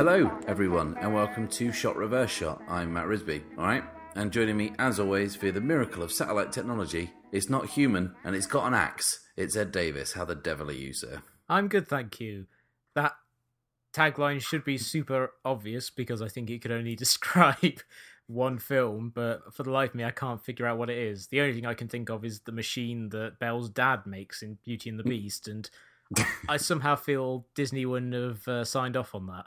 Hello, everyone, and welcome to Shot Reverse Shot. I'm Matt Risby, alright? And joining me, as always, via the miracle of satellite technology, it's not human and it's got an axe. It's Ed Davis. How the devil are you, sir? I'm good, thank you. That tagline should be super obvious because I think it could only describe one film, but for the life of me, I can't figure out what it is. The only thing I can think of is the machine that Belle's dad makes in Beauty and the Beast, and I somehow feel Disney wouldn't have uh, signed off on that.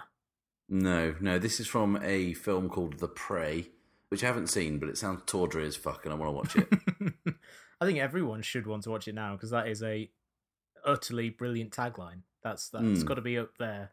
No, no, this is from a film called The Prey, which I haven't seen, but it sounds tawdry as fuck, and I want to watch it. I think everyone should want to watch it now because that is a utterly brilliant tagline. That's that's Mm. got to be up there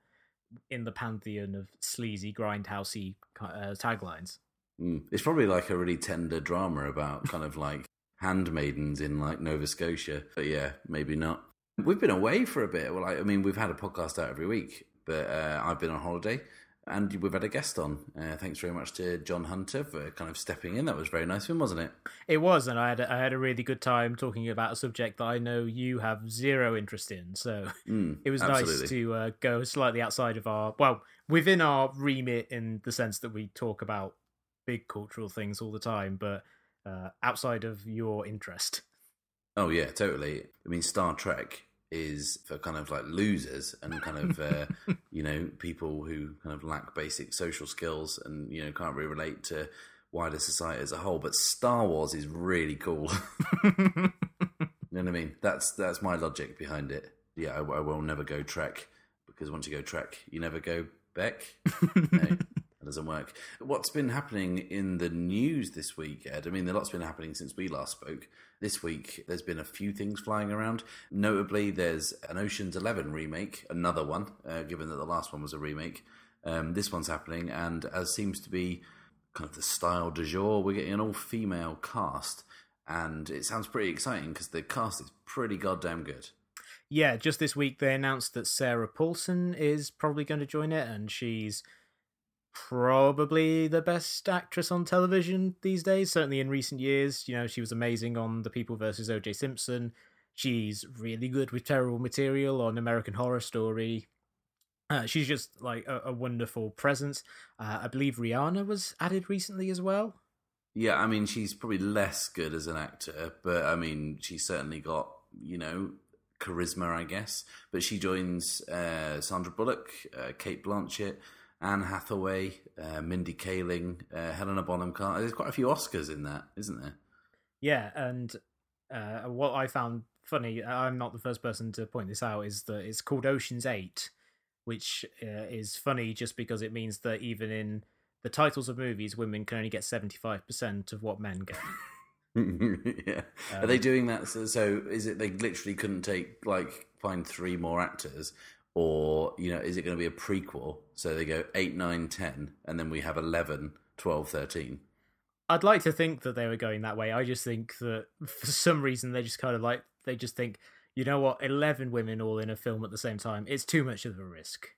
in the pantheon of sleazy, grindhousey uh, taglines. Mm. It's probably like a really tender drama about kind of like handmaidens in like Nova Scotia, but yeah, maybe not. We've been away for a bit. Well, I, I mean, we've had a podcast out every week, but uh, I've been on holiday. And we've had a guest on. Uh, thanks very much to John Hunter for kind of stepping in. That was very nice of him, wasn't it? It was, and I had a, I had a really good time talking about a subject that I know you have zero interest in. So Mm, it was absolutely. nice to uh, go slightly outside of our well, within our remit in the sense that we talk about big cultural things all the time, but uh, outside of your interest. Oh yeah, totally. I mean, Star Trek is for kind of like losers and kind of uh, you know people who kind of lack basic social skills and you know can't really relate to wider society as a whole. But Star Wars is really cool. you know what I mean? That's that's my logic behind it. Yeah, I, I will never go Trek because once you go Trek, you never go Beck. no, doesn't work. What's been happening in the news this week, Ed? I mean, a lot's been happening since we last spoke. This week, there's been a few things flying around. Notably, there's an Ocean's Eleven remake, another one, uh, given that the last one was a remake. Um, this one's happening, and as seems to be kind of the style du jour, we're getting an all female cast. And it sounds pretty exciting because the cast is pretty goddamn good. Yeah, just this week they announced that Sarah Paulson is probably going to join it, and she's probably the best actress on television these days. Certainly in recent years, you know, she was amazing on The People versus O.J. Simpson. She's really good with terrible material on American Horror Story. Uh, she's just like a, a wonderful presence. Uh, I believe Rihanna was added recently as well. Yeah, I mean, she's probably less good as an actor, but I mean, she's certainly got, you know, charisma, I guess. But she joins uh, Sandra Bullock, uh, Cate Blanchett, Anne Hathaway, uh, Mindy Kaling, uh, Helena Bonham Carter. There's quite a few Oscars in that, isn't there? Yeah, and uh, what I found funny, I'm not the first person to point this out, is that it's called Ocean's Eight, which uh, is funny just because it means that even in the titles of movies, women can only get 75% of what men get. yeah. Are they doing that? So, so is it they literally couldn't take, like, find three more actors? Or, you know, is it going to be a prequel? So they go 8, 9, 10, and then we have 11, 12, 13. I'd like to think that they were going that way. I just think that for some reason they just kind of like, they just think, you know what, 11 women all in a film at the same time, it's too much of a risk.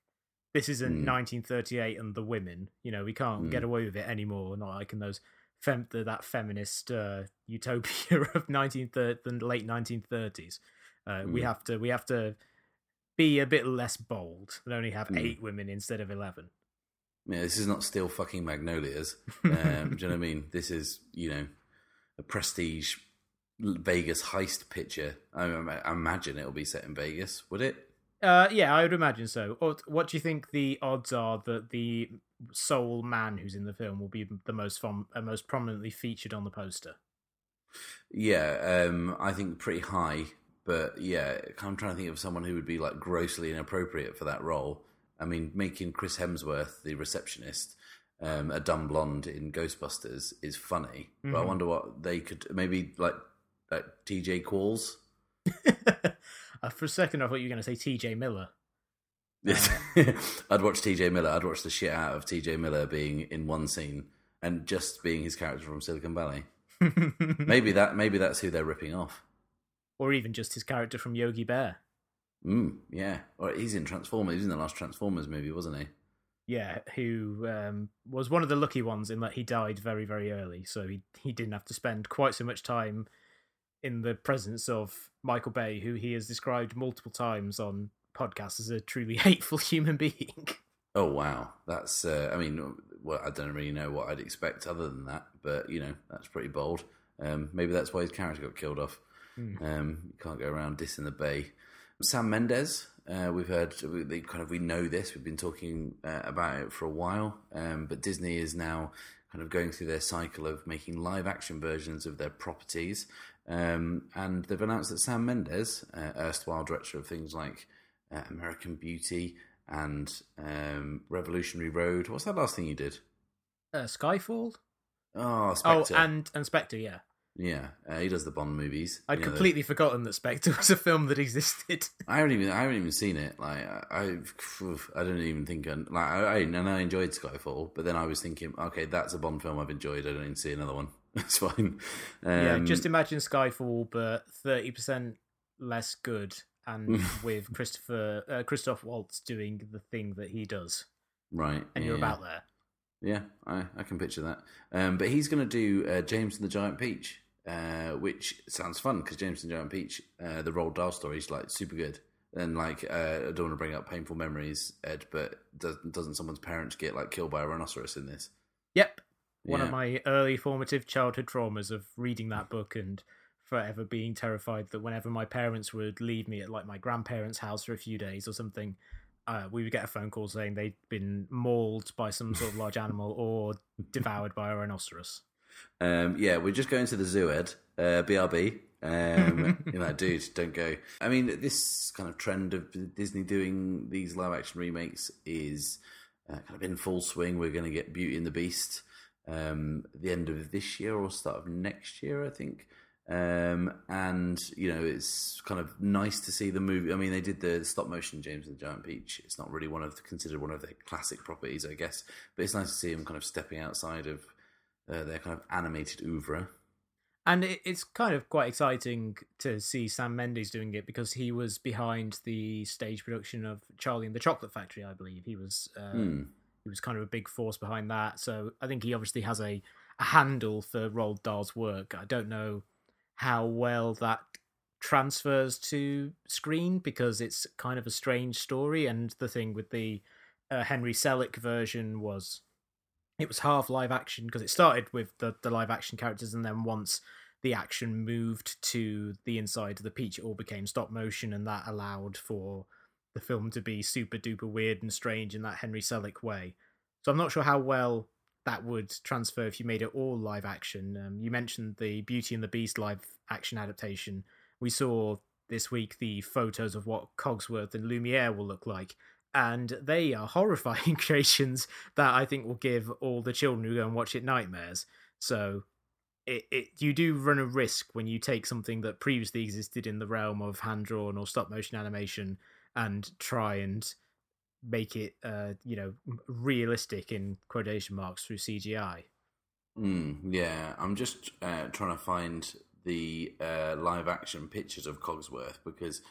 This isn't Hmm. 1938 and the women. You know, we can't get Hmm. away with it anymore. Not like in those fem- the, that feminist uh, utopia of 1930 the late 1930s. Uh, We Hmm. have to we have to be a bit less bold and only have Hmm. eight women instead of 11. Yeah, this is not Steel fucking magnolias. Um, do you know what I mean? This is, you know, a prestige Vegas heist picture. I, I imagine it'll be set in Vegas, would it? Uh, yeah, I would imagine so. What do you think the odds are that the sole man who's in the film will be the most from, uh, most prominently featured on the poster? Yeah, um, I think pretty high. But yeah, I'm trying to think of someone who would be like grossly inappropriate for that role. I mean, making Chris Hemsworth the receptionist, um, a dumb blonde in Ghostbusters, is funny. But I Mhm. wonder what they could maybe like like DJ Qualls. uh, for a second, I thought you were going to say T.J. Miller. Yes. I'd watch TJ Miller. I'd watch the shit out of TJ Miller being in one scene and just being his character from Silicon Valley. Maybe that maybe that's who they're ripping off. Or even just his character from Yogi Bear. Mm, yeah. Or he's in Transformers. He was in the last Transformers movie, wasn't he? Yeah, who um, was one of the lucky ones in that he died very, very early, so he he didn't have to spend quite so much time in the presence of Michael Bay, who he has described multiple times on podcasts as a truly hateful human being. Oh wow, that's. Uh, I mean, well, I don't really know what I'd expect other than that, but you know, that's pretty bold. Um, maybe that's why his character got killed off. Mm. Um, you can't go around dissing the Bay. Sam Mendes, uh, we've heard, we, kind of, we know this. We've been talking uh, about it for a while, um, but Disney is now kind of going through their cycle of making live action versions of their properties. Um, and they've announced that Sam Mendes, uh, erstwhile director of things like uh, American Beauty and um, Revolutionary Road. What's that last thing you did? Uh, Skyfall. Oh, Spectre. Oh, and and Spectre, yeah. Yeah, uh, he does the Bond movies. I'd You know, the- completely forgotten that Spectre was a film that existed. I haven't even I haven't even seen it. Like I, I, don't even think I, like I, I and I enjoyed Skyfall, but then I was thinking, okay, that's a Bond film I've enjoyed. I don't need to see another one. That's fine. Um, yeah, just imagine Skyfall, but thirty percent less good, and with Christopher uh, Christoph Waltz doing the thing that he does, right, and you're yeah. about there. Yeah, I, I can picture that. Um, but he's going to do uh, James and the Giant Peach, uh, which sounds fun because James and Giant Peach, uh, the Roald Dahl story, is like super good. And like, uh, I don't want to bring up painful memories, Ed, but does, doesn't someone's parents get like killed by a rhinoceros in this? Yep, one Yeah. of my early formative childhood traumas of reading that book and forever being terrified that whenever my parents would leave me at like my grandparents' house for a few days or something, uh, we would get a phone call saying they'd been mauled by some sort of large animal or devoured by a rhinoceros. Um, yeah, we're just going to the zoo, Ed. Uh, BRB. Um, you know, dude, don't go. I mean, this kind of trend of Disney doing these live action remakes is uh, kind of in full swing. We're going to get Beauty and the Beast um, at the end of this year or start of next year, I think. Um, and you know, it's kind of nice to see the movie. I mean, they did the stop motion James and the Giant Peach. It's not really one of the, considered one of their classic properties, I guess, but it's nice to see them kind of stepping outside of uh, their kind of animated oeuvre. And it, it's kind of quite exciting to see Sam Mendes doing it because he was behind the stage production of Charlie and the Chocolate Factory, I believe. He was uh, Hmm. he was kind of a big force behind that. So I think he obviously has a, a handle for Roald Dahl's work. I don't know how well that transfers to screen because it's kind of a strange story. And the thing with the uh, Henry Selick version was it was half live action because it started with the, the live action characters and then once the action moved to the inside of the peach it all became stop motion and that allowed for the film to be super duper weird and strange in that henry selick way. So i'm not sure how well that would transfer if you made it all live action. Um, you mentioned the beauty and the beast live action adaptation. We saw this week the photos of what cogsworth and lumiere will look like and they are horrifying creations that I think will give all the children who go and watch it nightmares. So it, it you do run a risk when you take something that previously existed in the realm of hand drawn or stop motion animation and try and make it uh you know realistic in quotation marks through CGI. Mm, yeah, I'm just uh, trying to find the uh, live action pictures of Cogsworth because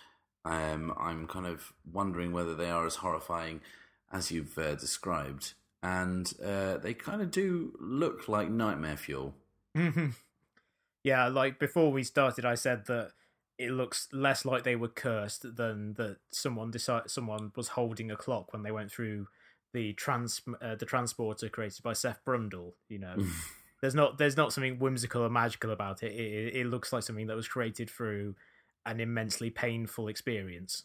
um, I'm kind of wondering whether they are as horrifying as you've uh, described. And uh, they kind of do look like nightmare fuel. yeah, like before we started I said that it looks less like they were cursed than that someone decided someone was holding a clock when they went through the trans uh, the transporter created by Seth Brundle. You know, there's not there's not something whimsical or magical about it. It, it. it looks like something that was created through an immensely painful experience.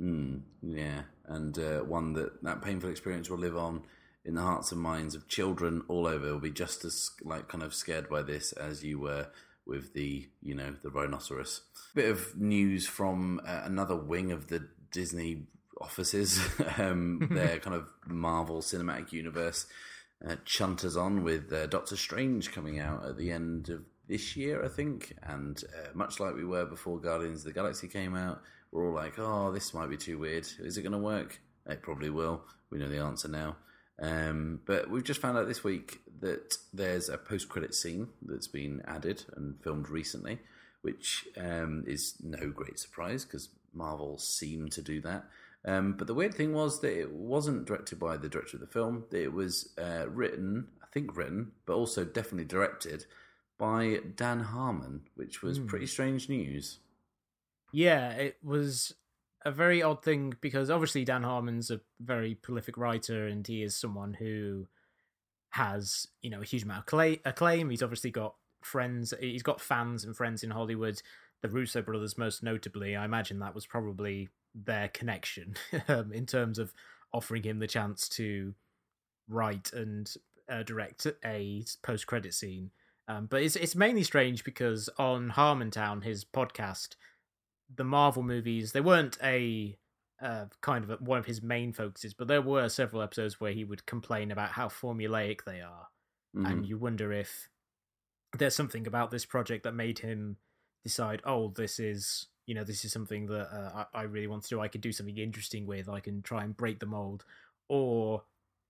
Mm, yeah, and uh, one that that painful experience will live on in the hearts and minds of children all over. Will be just as like kind of scared by this as you were with the you know the rhinoceros. Bit of news from uh, another wing of the Disney offices, um, their kind of Marvel Cinematic Universe uh, chunters on with uh, Doctor Strange coming out at the end of this year, I think. And uh, much like we were before Guardians of the Galaxy came out, we're all like, oh, this might be too weird. Is it going to work? It probably will. We know the answer now. Um, but we've just found out this week that there's a post credit scene that's been added and filmed recently, which um, is no great surprise because Marvel seem to do that. Um, but the weird thing was that it wasn't directed by the director of the film. It was uh, written, I think written, but also definitely directed by Dan Harmon, which was Hmm. pretty strange news. Yeah, it was a very odd thing because obviously Dan Harmon's a very prolific writer and he is someone who has, you know, a huge amount of cla- acclaim. He's obviously got friends, he's got fans and friends in Hollywood. The Russo brothers, most notably, I imagine that was probably their connection um, in terms of offering him the chance to write and uh, direct a post credit scene. Um, but it's it's mainly strange because on Harmontown, his podcast, the Marvel movies, they weren't a uh, kind of a, one of his main focuses, but there were several episodes where he would complain about how formulaic they are, Mhm. and you wonder if there's something about this project that made him decide, oh, this is you know this is something that uh, I, I really want to do. I could do something interesting with. I can try and break the mold, or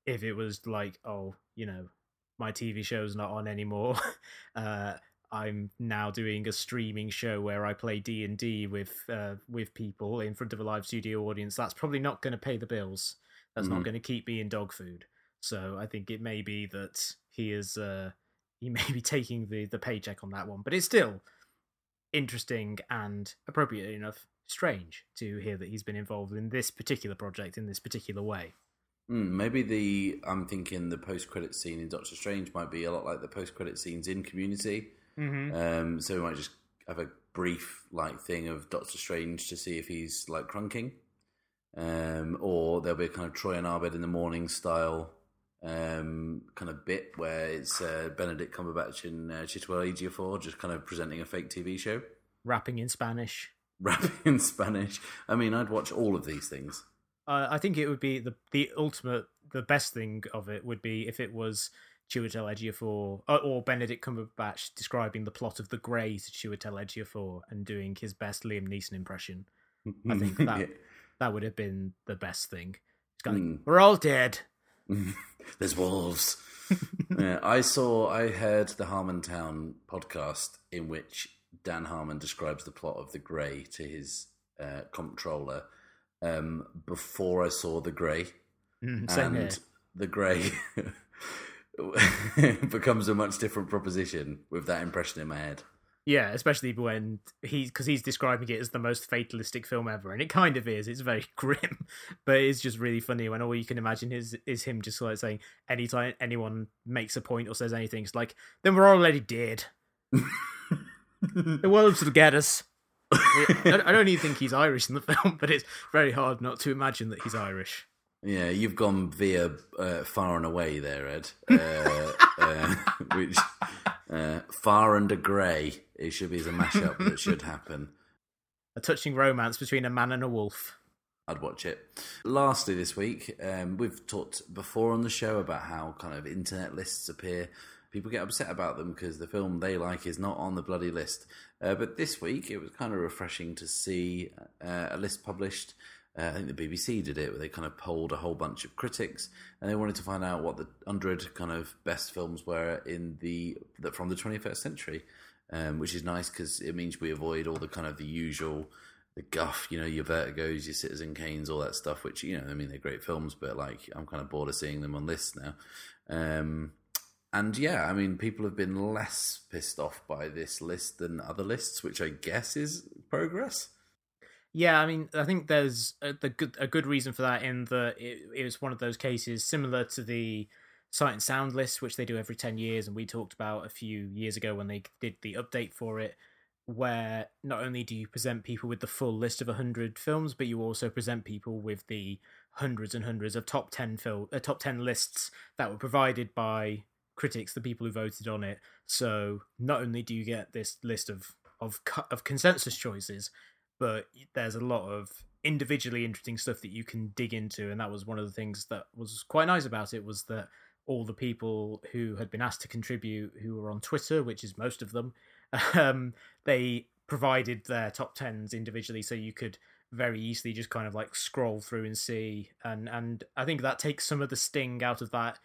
if it was like, oh, you know, my TV show's not on anymore. uh, I'm now doing a streaming show where I play D and D with uh, with people in front of a live studio audience. That's probably not going to pay the bills. That's not Mhm. going to keep me in dog food. So I think it may be that he is uh, he may be taking the the paycheck on that one, but it's still interesting and appropriate enough strange to hear that he's been involved in this particular project in this particular way. Mm, maybe the I'm thinking the post credit scene in Doctor Strange might be a lot like the post credit scenes in Community. Mm-hmm. Um, so we might just have a brief like thing of Doctor Strange to see if he's like crunking, um, or there'll be a kind of Troy and Abed in the morning style um, kind of bit where it's uh, Benedict Cumberbatch and uh, Chiwetel Ejiofor just kind of presenting a fake TV show, Rapping in Spanish. rapping in Spanish. I mean, I'd watch all of these things. Uh, I think it would be the the ultimate, the best thing of it would be if it was Chiwetel Ejiofor or, or Benedict Cumberbatch describing the plot of The Grey to Chiwetel Ejiofor and doing his best Liam Neeson impression. I think that Yeah. that would have been the best thing. It's kind of Mm. like, We're all dead. There's wolves. yeah, I saw, I heard the Harmontown podcast in which Dan Harmon describes the plot of The Grey to his uh, comptroller um, before I saw The Grey. Mm, and here. The Grey becomes a much different proposition with that impression in my head. Yeah, especially when he's because he's describing it as the most fatalistic film ever, and it kind of is. It's very grim, but it's just really funny when all you can imagine is is him just like saying, anytime anyone makes a point or says anything, it's like, then we're already dead. the wolves will get us. I don't even think he's Irish in the film, but it's very hard not to imagine that he's Irish. Yeah, you've gone via uh, far and away there, Ed. Uh, uh, which uh, far and a grey. It should be as a mashup that should happen. A touching romance between a man and a wolf. I'd watch it. Lastly, this week, um, we've talked before on the show about how kind of internet lists appear. People get upset about them because the film they like is not on the bloody list. Uh, but this week, it was kind of refreshing to see uh, a list published. Uh, I think the BBC did it, where they kind of polled a whole bunch of critics, and they wanted to find out what the hundred kind of best films were in the from the 21st century, um, which is nice because it means we avoid all the kind of the usual the guff, you know, your Vertigos, your Citizen Kanes, all that stuff. Which you know, I mean, they're great films, but like I'm kind of bored of seeing them on lists now. Um, and yeah, I mean, people have been less pissed off by this list than other lists, which I guess is progress. Yeah, I mean, I think there's a, the good, a good reason for that in that it, it was one of those cases similar to the Sight and Sound list, which they do every 10 years, and we talked about a few years ago when they did the update for it, where not only do you present people with the full list of 100 films, but you also present people with the hundreds and hundreds of top 10 film, uh, top 10 lists that were provided by critics, the people who voted on it. So not only do you get this list of of of consensus choices, but there's a lot of individually interesting stuff that you can dig into and that was one of the things that was quite nice about it was that all the people who had been asked to contribute who were on twitter which is most of them um, they provided their top 10s individually so you could very easily just kind of like scroll through and see and and i think that takes some of the sting out of that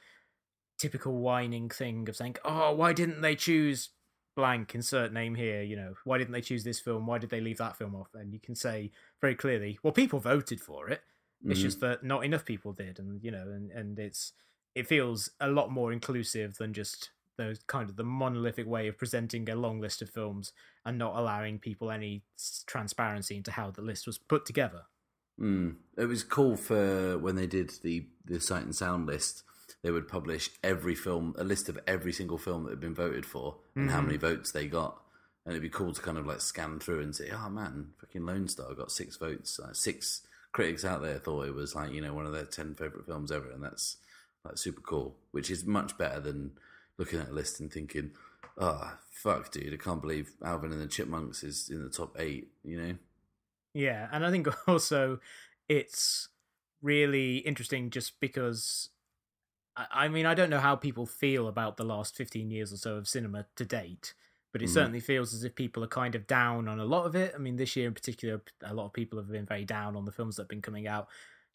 typical whining thing of saying oh why didn't they choose blank insert name here you know why didn't they choose this film why did they leave that film off and you can say very clearly well people voted for it It's Mhm. just that not enough people did, and you know, and and it's it feels a lot more inclusive than just those kind of the monolithic way of presenting a long list of films and not allowing people any transparency into how the list was put together. Mm. It was cool for when they did the the sight and sound list. They would publish every film, a list of every single film that had been voted for, and how Mhm. many votes they got. And it'd be cool to kind of like scan through and say, "Oh man, fucking Lone Star got six votes. Like, six critics out there thought it was like you know one of their ten favorite films ever, and that's like super cool. Which is much better than looking at a list and thinking, "Oh fuck, dude, I can't believe Alvin and the Chipmunks is in the top eight, You know? Yeah, and I think also it's really interesting just because I I mean I don't know how people feel about the last 15 years or so of cinema to date, but it Mhm. certainly feels as if people are kind of down on a lot of it. I mean this year in particular a lot of people have been very down on the films that have been coming out.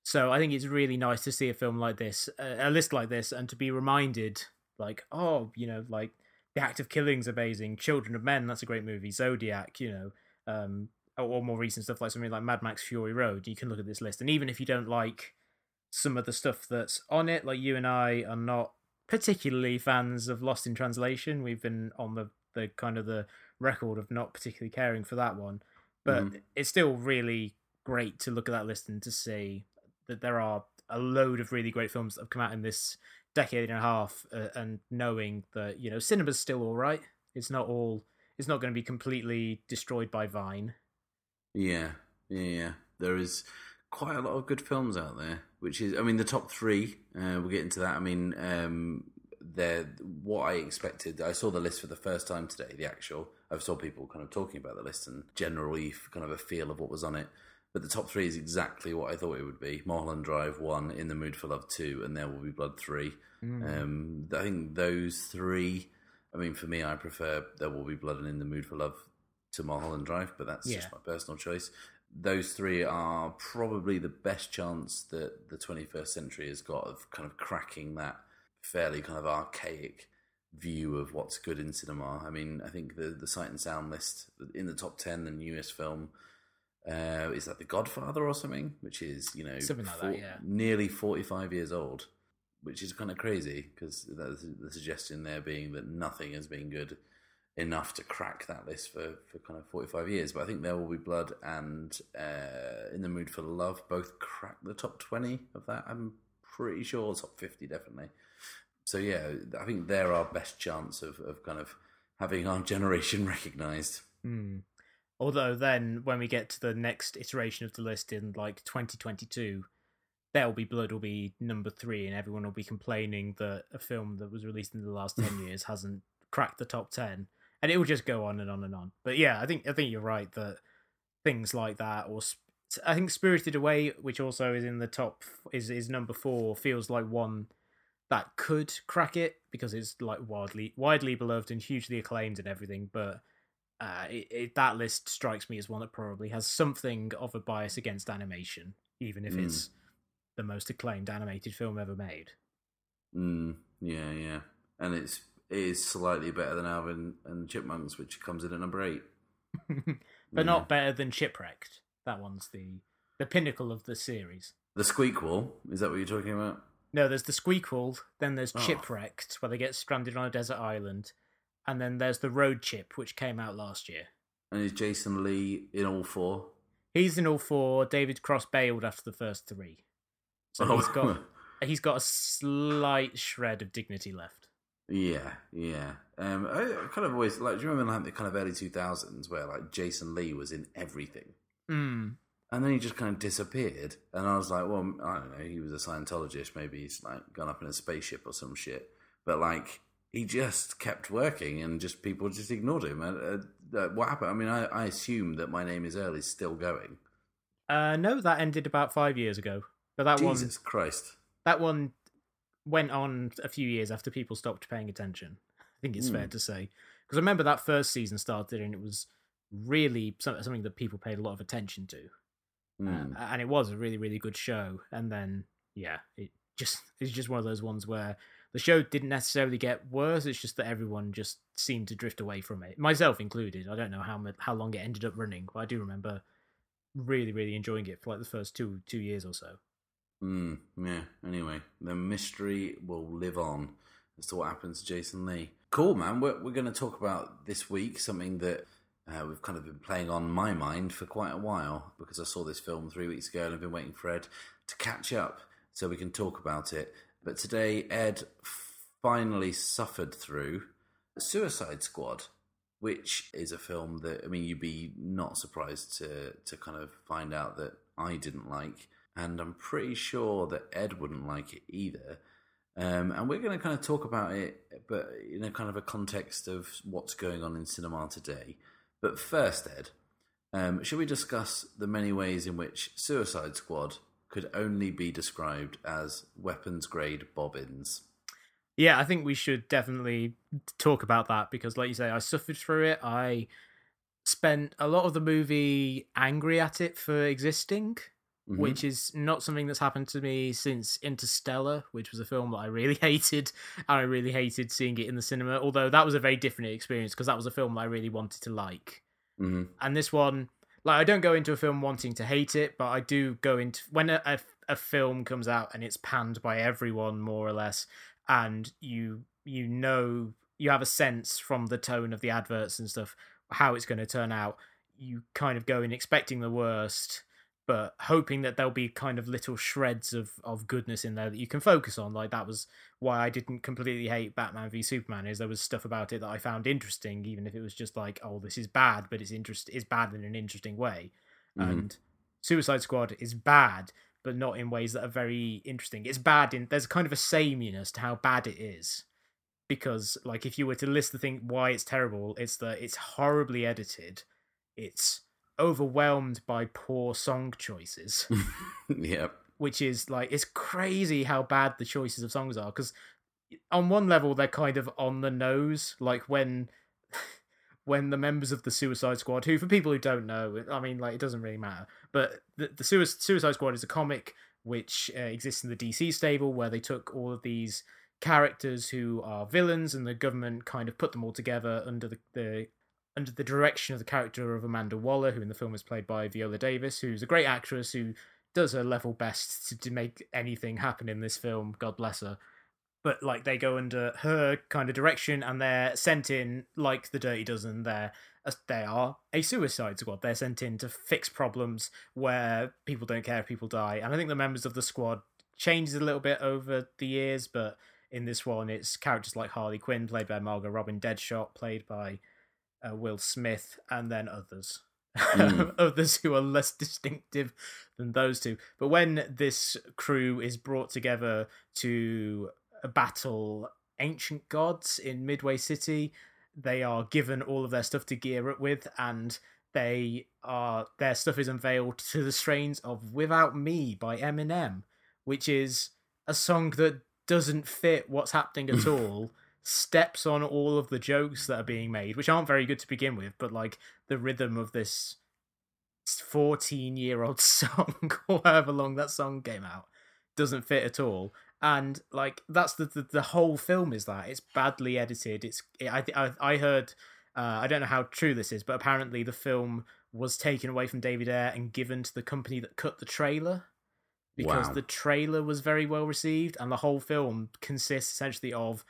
So I think it's really nice to see a film like this, a a list like this and to be reminded like oh, you know, like The Act of Killing's amazing, Children of Men that's a great movie, Zodiac, you know, um or more recent stuff like something like Mad Max Fury Road, you can look at this list. And even if you don't like some of the stuff that's on it, like you and I are not particularly fans of Lost in Translation. We've been on the, the kind of the record of not particularly caring for that one. But Mhm. it's still really great to look at that list and to see that there are a load of really great films that have come out in this decade and a half uh, and knowing that, you know, cinema's still all right. It's not all it's not going to be completely destroyed by Vine. Yeah, yeah, yeah. There is quite a lot of good films out there, which is, I mean, the top three. Uh, we'll get into that. I mean, um, they're what I expected. I saw the list for the first time today. The actual, I've saw people kind of talking about the list and generally kind of a feel of what was on it. But the top three is exactly what I thought it would be: Mulholland Drive one, In the Mood for Love two, and There Will Be Blood three. Um, I think those three. I mean, for me, I prefer There Will Be Blood and In the Mood for Love to Mulholland Drive, but that's just my personal choice. Those three are probably the best chance that the 21st century has got of kind of cracking that fairly kind of archaic view of what's good in cinema. I mean, I think the the sight and sound list in the top 10, the newest film. Uh, is that The Godfather or something? Which is, you know, Something like that, yeah. nearly 45 years old, which is kind of crazy because the suggestion there being that nothing has been good enough to crack that list for, for kind of 45 years. But I think There Will Be Blood and uh, In the Mood for Love both cracked the top 20 of that. I'm pretty sure, top 50 definitely. So yeah, I think they're our best chance of, of kind of having our generation recognised. Hmm. Although then, when we get to the next iteration of the list in like 2022, There'll Be Blood will be number three, and everyone will be complaining that a film that was released in the last 10 years hasn't cracked the top 10. And it will just go on and on and on. But yeah, I think I think you're right that things like that, or I think Spirited Away, which also is in the top, is is number four, feels like one that could crack it because it's like widely widely beloved and hugely acclaimed and everything. But uh, it, it, that list strikes me as one that probably has something of a bias against animation, even if Mm. it's the most acclaimed animated film ever made. Mm, yeah, yeah. And it's it is slightly better than Alvin and Chipmunks, which comes in at number eight. but Yeah. not better than Chipwrecked. That one's the the pinnacle of the series. The Squeakquel, is that what you're talking about? No, there's the Squeakquel, then there's Oh. Chipwrecked, where they get stranded on a desert island, and then there's the Road Chip, which came out last year. And is Jason Lee in all four? He's in all four. David Cross bailed after the first three, so Oh. he's got he's got a slight shred of dignity left. Yeah, yeah. Um, I, kind of always like. Do you remember like the kind of early two thousands where like Jason Lee was in everything, Mm. and then he just kind of disappeared, and I was like, well, I don't know. He was a Scientologist. Maybe he's like gone up in a spaceship or some shit. But like, he just kept working, and just people just ignored him. Uh, uh, what happened? I mean, I, I assume that my name is Earl is still going. Uh, no, that ended about five years ago. But that one Jesus Christ! that one went on a few years after people stopped paying attention. I think it's fair Hmm. to say because I remember that first season started and it was really something that people paid a lot of attention to, Hmm. uh, and it was a really really good show. And then yeah, it just it's just one of those ones where the show didn't necessarily get worse. It's just that everyone just seemed to drift away from it, myself included. I don't know how how long it ended up running, but I do remember really really enjoying it for like the first two two years or so. Mm, yeah. Anyway, the mystery will live on as to what happens to Jason Lee. Cool, man. We're, we're going to talk about this week something that uh, we've kind of been playing on my mind for quite a while because I saw this film three weeks ago and I've been waiting for Ed to catch up so we can talk about it. But today, Ed finally suffered through Suicide Squad, which is a film that I mean you'd be not surprised to to kind of find out that I didn't like, and I'm pretty sure that Ed wouldn't like it either. Um, and we're going to kind of talk about it, but in a kind of a context of what's going on in cinema today. But first, Ed, um, should we discuss the many ways in which Suicide Squad could only be described as weapons grade bobbins? Yeah, I think we should definitely talk about that because, like you say, I suffered through it. I spent a lot of the movie angry at it for existing, mm-hmm. which is not something that's happened to me since Interstellar, which was a film that I really hated. And I really hated seeing it in the cinema, although that was a very different experience because that was a film that I really wanted to like. Mm-hmm. And this one, like, I don't go into a film wanting to hate it, but I do go into when a, a, a film comes out and it's panned by everyone more or less and you you know you have a sense from the tone of the adverts and stuff how it's going to turn out you kind of go in expecting the worst but hoping that there'll be kind of little shreds of, of goodness in there that you can focus on. Like that was why I didn't completely hate Batman v Superman. Is there was stuff about it that I found interesting, even if it was just like, oh, this is bad, but it's interest is bad in an interesting way. Mm-hmm. And Suicide Squad is bad, but not in ways that are very interesting. It's bad in there's kind of a sameness to how bad it is. Because like if you were to list the thing why it's terrible, it's that it's horribly edited. It's overwhelmed by poor song choices. yep. Which is like it's crazy how bad the choices of songs are because on one level they're kind of on the nose like when when the members of the Suicide Squad, who for people who don't know, I mean, like it doesn't really matter, but the, the Suicide Squad is a comic which uh, exists in the DC stable where they took all of these characters who are villains and the government kind of put them all together under the, the under the direction of the character of Amanda Waller, who in the film is played by Viola Davis, who's a great actress who does her level best to, to make anything happen in this film. God bless her but like they go under her kind of direction and they're sent in like the Dirty Dozen. They're uh, they are a suicide squad. They're sent in to fix problems where people don't care if people die. And I think the members of the squad changes a little bit over the years, but in this one, it's characters like Harley Quinn, played by Margot Robbie, Deadshot, played by uh, Will Smith, and then others. Mm. others who are less distinctive than those two. But when this crew is brought together to battle ancient gods in Midway City. They are given all of their stuff to gear up with, and they are their stuff is unveiled to the strains of "Without Me" by Eminem, which is a song that doesn't fit what's happening at all. Steps on all of the jokes that are being made, which aren't very good to begin with, but like the rhythm of this 14 year old song, or however long that song came out, doesn't fit at all and like that's the, the, the whole film is that it's badly edited. It's it, I, I I heard uh, I don't know how true this is, but apparently the film was taken away from David Ayer and given to the company that cut the trailer because wow. the trailer was very well received, and the whole film consists essentially of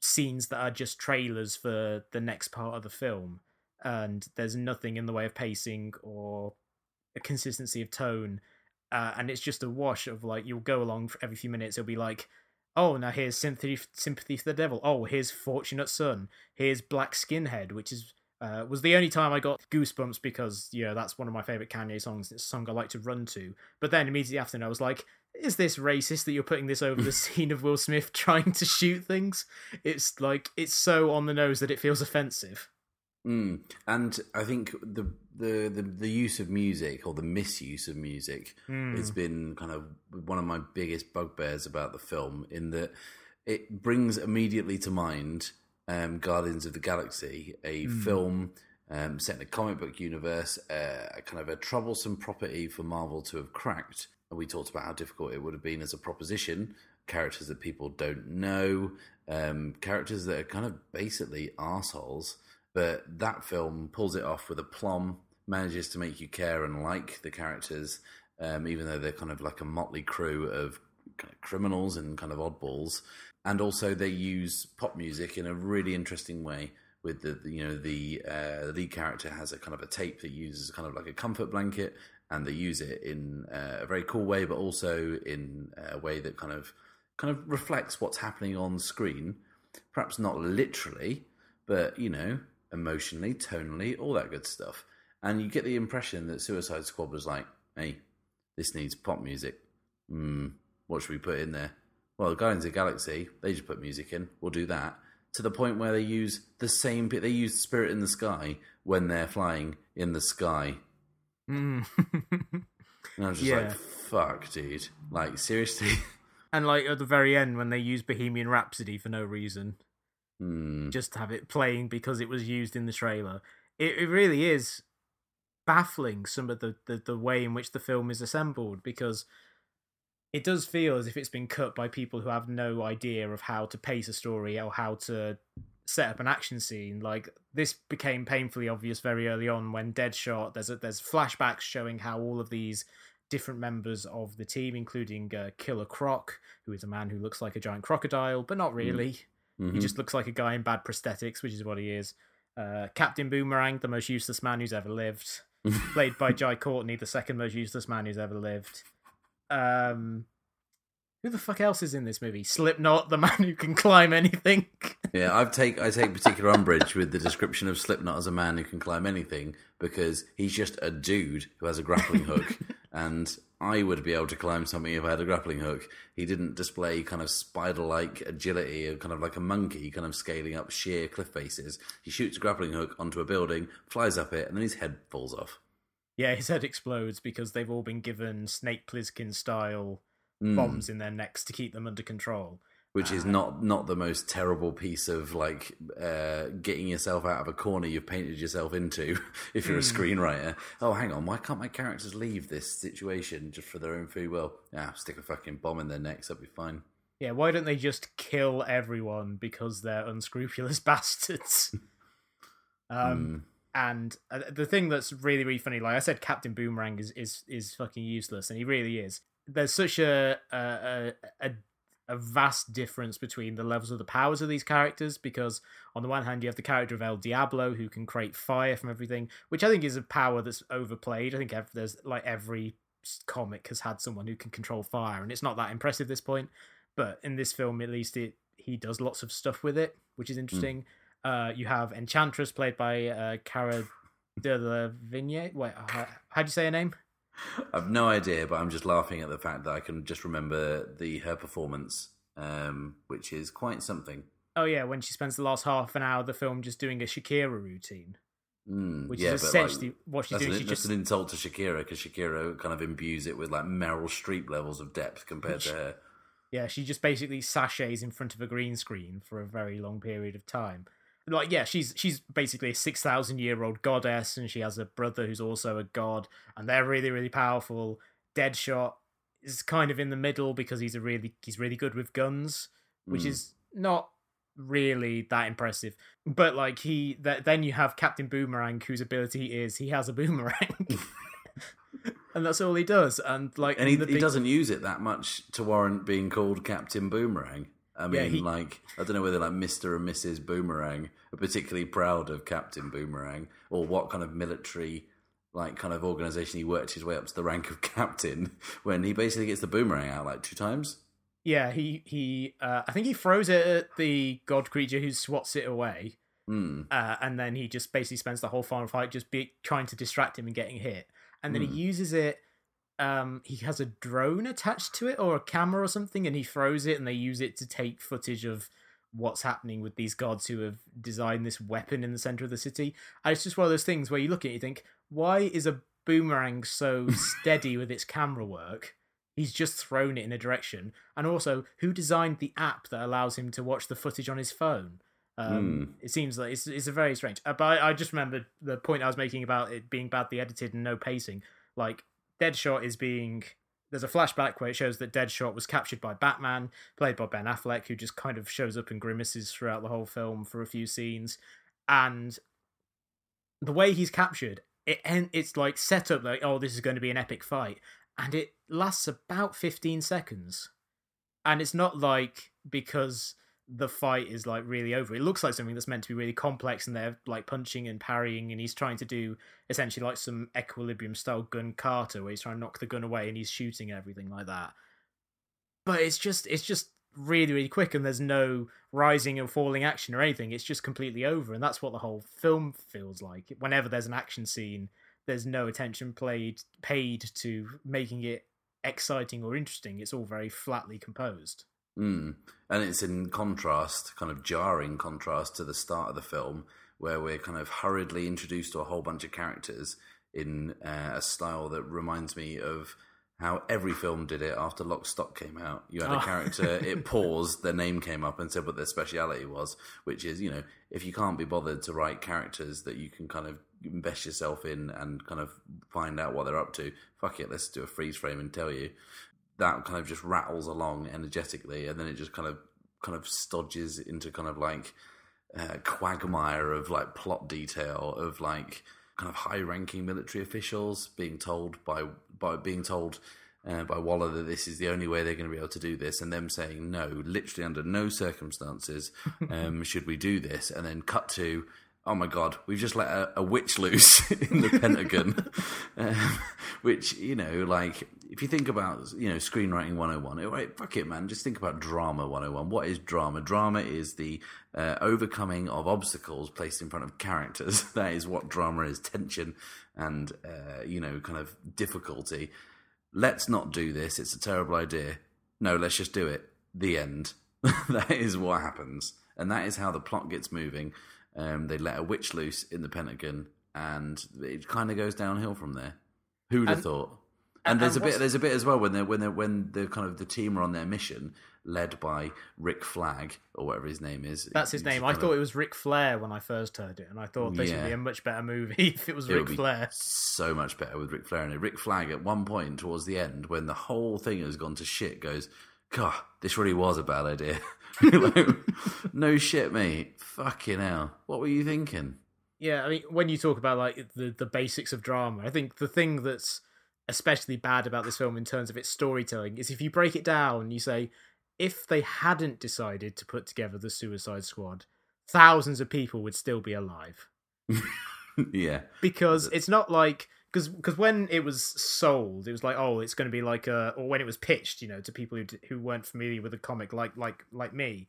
scenes that are just trailers for the next part of the film, and there's nothing in the way of pacing or a consistency of tone uh, and it's just a wash of like you'll go along for every few minutes. It'll be like, oh, now here's sympathy, sympathy for the devil. Oh, here's Fortunate Son. Here's Black Skinhead, which is uh, was the only time I got goosebumps because you know that's one of my favorite Kanye songs. It's a song I like to run to. But then immediately after, I was like, "Is this racist that you're putting this over the scene of Will Smith trying to shoot things?" It's like it's so on the nose that it feels offensive. Mm. And I think the, the, the the use of music or the misuse of music mm. has been kind of one of my biggest bugbears about the film. In that it brings immediately to mind um, Guardians of the Galaxy, a mm. film um, set in a comic book universe, uh, kind of a troublesome property for Marvel to have cracked. We talked about how difficult it would have been as a proposition. Characters that people don't know, um, characters that are kind of basically assholes but that film pulls it off with a plum, manages to make you care and like the characters, um, even though they're kind of like a motley crew of kind of criminals and kind of oddballs. And also, they use pop music in a really interesting way. With the, you know the uh, the lead character has a kind of a tape that uses kind of like a comfort blanket, and they use it in uh, a very cool way, but also in a way that kind of kind of reflects what's happening on screen. Perhaps not literally, but you know, emotionally, tonally, all that good stuff. And you get the impression that Suicide Squad was like, "Hey, this needs pop music. Hmm, what should we put in there? Well, Guardians of the Galaxy, they just put music in. We'll do that." To the point where they use the same, they use "Spirit in the Sky" when they're flying in the sky. Mm. And I was just Yeah. like, "Fuck, dude! Like seriously." and like at the very end when they use Bohemian Rhapsody for no reason, Hmm. just to have it playing because it was used in the trailer. It, it really is baffling some of the, the, the way in which the film is assembled because it does feel as if it's been cut by people who have no idea of how to pace a story or how to set up an action scene. Like this became painfully obvious very early on when Deadshot. There's a, there's flashbacks showing how all of these different members of the team, including uh, Killer Croc, who is a man who looks like a giant crocodile, but not really. He Mhm. just looks like a guy in bad prosthetics, which is what he is. Uh, Captain Boomerang, the most useless man who's ever lived, played by Jai Courtney, the second most useless man who's ever lived. Um, who the fuck else is in this movie? Slipknot, the man who can climb anything. Yeah, I've take I take particular umbrage with the description of Slipknot as a man who can climb anything because he's just a dude who has a grappling hook, and I would be able to climb something if I had a grappling hook. He didn't display kind of spider-like agility, or kind of like a monkey, kind of scaling up sheer cliff faces. He shoots a grappling hook onto a building, flies up it, and then his head falls off. yeah, his head explodes because they've all been given Snake Plissken style Mm. bombs in their necks to keep them under control. which is not not the most terrible piece of like uh, getting yourself out of a corner you've painted yourself into if you're a screenwriter. Oh, hang on, why can't my characters leave this situation just for their own free will? Ah, stick a fucking bomb in their necks, that'll be fine. Yeah, why don't they just kill everyone because they're unscrupulous bastards? um, and uh, the thing that's really really funny, like I said, Captain Boomerang is is is fucking useless, and he really is. There's such a a a, a vast difference between the levels of the powers of these characters because on the one hand you have the character of El Diablo who can create fire from everything, which I think is a power that's overplayed. I think there's like every comic has had someone who can control fire, and it's not that impressive at this point. But in this film, at least, it he does lots of stuff with it, which is interesting. Uh, you have Enchantress played by uh, Cara Delevingne. Wait, how how'd you say her name? I've no idea, but I'm just laughing at the fact that I can just remember the her performance, um, which is quite something. Oh yeah, when she spends the last half an hour of the film just doing a Shakira routine, Mm, which yeah, is but, like, essentially what she's doing. an, She that's just an insult to Shakira because Shakira kind of imbues it with like Meryl Streep levels of depth compared to her. yeah, she just basically sashays in front of a green screen for a very long period of time. Like, yeah, she's she's basically a six thousand year old goddess, and she has a brother who's also a god, and they're really really powerful. Deadshot is kind of in the middle because he's a really he's really good with guns, which Mm. is not really that impressive. But like he, th- then you have Captain Boomerang, whose ability is he has a boomerang. And that's all he does, and like and he, the he doesn't use it that much to warrant being called Captain Boomerang. I mean, Yeah, he- like I don't know whether like Mister and Mrs. Boomerang are particularly proud of Captain Boomerang, or what kind of military like kind of organization he worked his way up to the rank of captain when he basically gets the boomerang out like two times. Yeah, he he. Uh, I think he throws it at the god creature who swats it away, Hmm. uh, and then he just basically spends the whole final fight just be trying to distract him and getting hit. And then Hmm. he uses it. Um, he has a drone attached to it or a camera or something, and he throws it, and they use it to take footage of what's happening with these gods who have designed this weapon in the center of the city. And it's just one of those things where you look at it, you think, why is a boomerang so steady with its camera work? He's just thrown it in a direction. And also, who designed the app that allows him to watch the footage on his phone? Um, It seems like it's, it's a very strange. Uh, but I, I just remembered the point I was making about it being badly edited and no pacing. Like, Deadshot is being. There's a flashback where it shows that Deadshot was captured by Batman, played by Ben Affleck, who just kind of shows up and grimaces throughout the whole film for a few scenes. And the way he's captured, it it's like set up like, oh, this is going to be an epic fight. and it lasts about 15 seconds. And it's not like because the fight is like really over. It looks like something that's meant to be really complex and they're like punching and parrying and he's trying to do essentially like some equilibrium style gun kata where he's trying to knock the gun away and he's shooting and everything like that. But it's just it's just really really quick and there's no rising and falling action or anything. It's just completely over and that's what the whole film feels like. Whenever there's an action scene, there's no attention played paid to making it exciting or interesting. It's all very flatly composed. Mm. And it's in contrast, kind of jarring contrast to the start of the film, where we're kind of hurriedly introduced to a whole bunch of characters in uh, a style that reminds me of how every film did it after Lock Stock came out. You had a oh. character, it paused, their name came up and said what their speciality was, which is, you know, if you can't be bothered to write characters that you can kind of invest yourself in and kind of find out what they're up to, fuck it, let's do a freeze frame and tell you that kind of just rattles along energetically, and then it just kind of kind of stodges into kind of like uh, quagmire of like plot detail of like kind of high-ranking military officials being told by by being told uh, by Waller that this is the only way they're going to be able to do this, and them saying no, literally under no circumstances um, should we do this, and then cut to oh my god, we've just let a, a witch loose in the Pentagon. um, which, you know, like, if you think about, you know, screenwriting 101, right, fuck it, man, just think about drama 101. What is drama? Drama is the uh, overcoming of obstacles placed in front of characters. that is what drama is tension and, uh, you know, kind of difficulty. Let's not do this. It's a terrible idea. No, let's just do it. The end. that is what happens. And that is how the plot gets moving. Um, they let a witch loose in the Pentagon, and it kind of goes downhill from there. Who'd have thought? And, and there's and a bit. There's a bit as well when they when they when the kind of the team are on their mission, led by Rick Flag or whatever his name is. That's his name. I thought of, it was Ric Flair when I first heard it, and I thought this yeah. would be a much better movie if it was it Ric Flair. So much better with Ric Flair in it. Rick Flag at one point towards the end, when the whole thing has gone to shit, goes, "God, this really was a bad idea." like, no shit, mate. Fucking hell. What were you thinking? Yeah, I mean, when you talk about like the the basics of drama, I think the thing that's especially bad about this film in terms of its storytelling is if you break it down, you say if they hadn't decided to put together the Suicide Squad, thousands of people would still be alive. yeah, because it's not like because because when it was sold, it was like, oh, it's going to be like a, or when it was pitched, you know, to people who who weren't familiar with the comic, like like like me.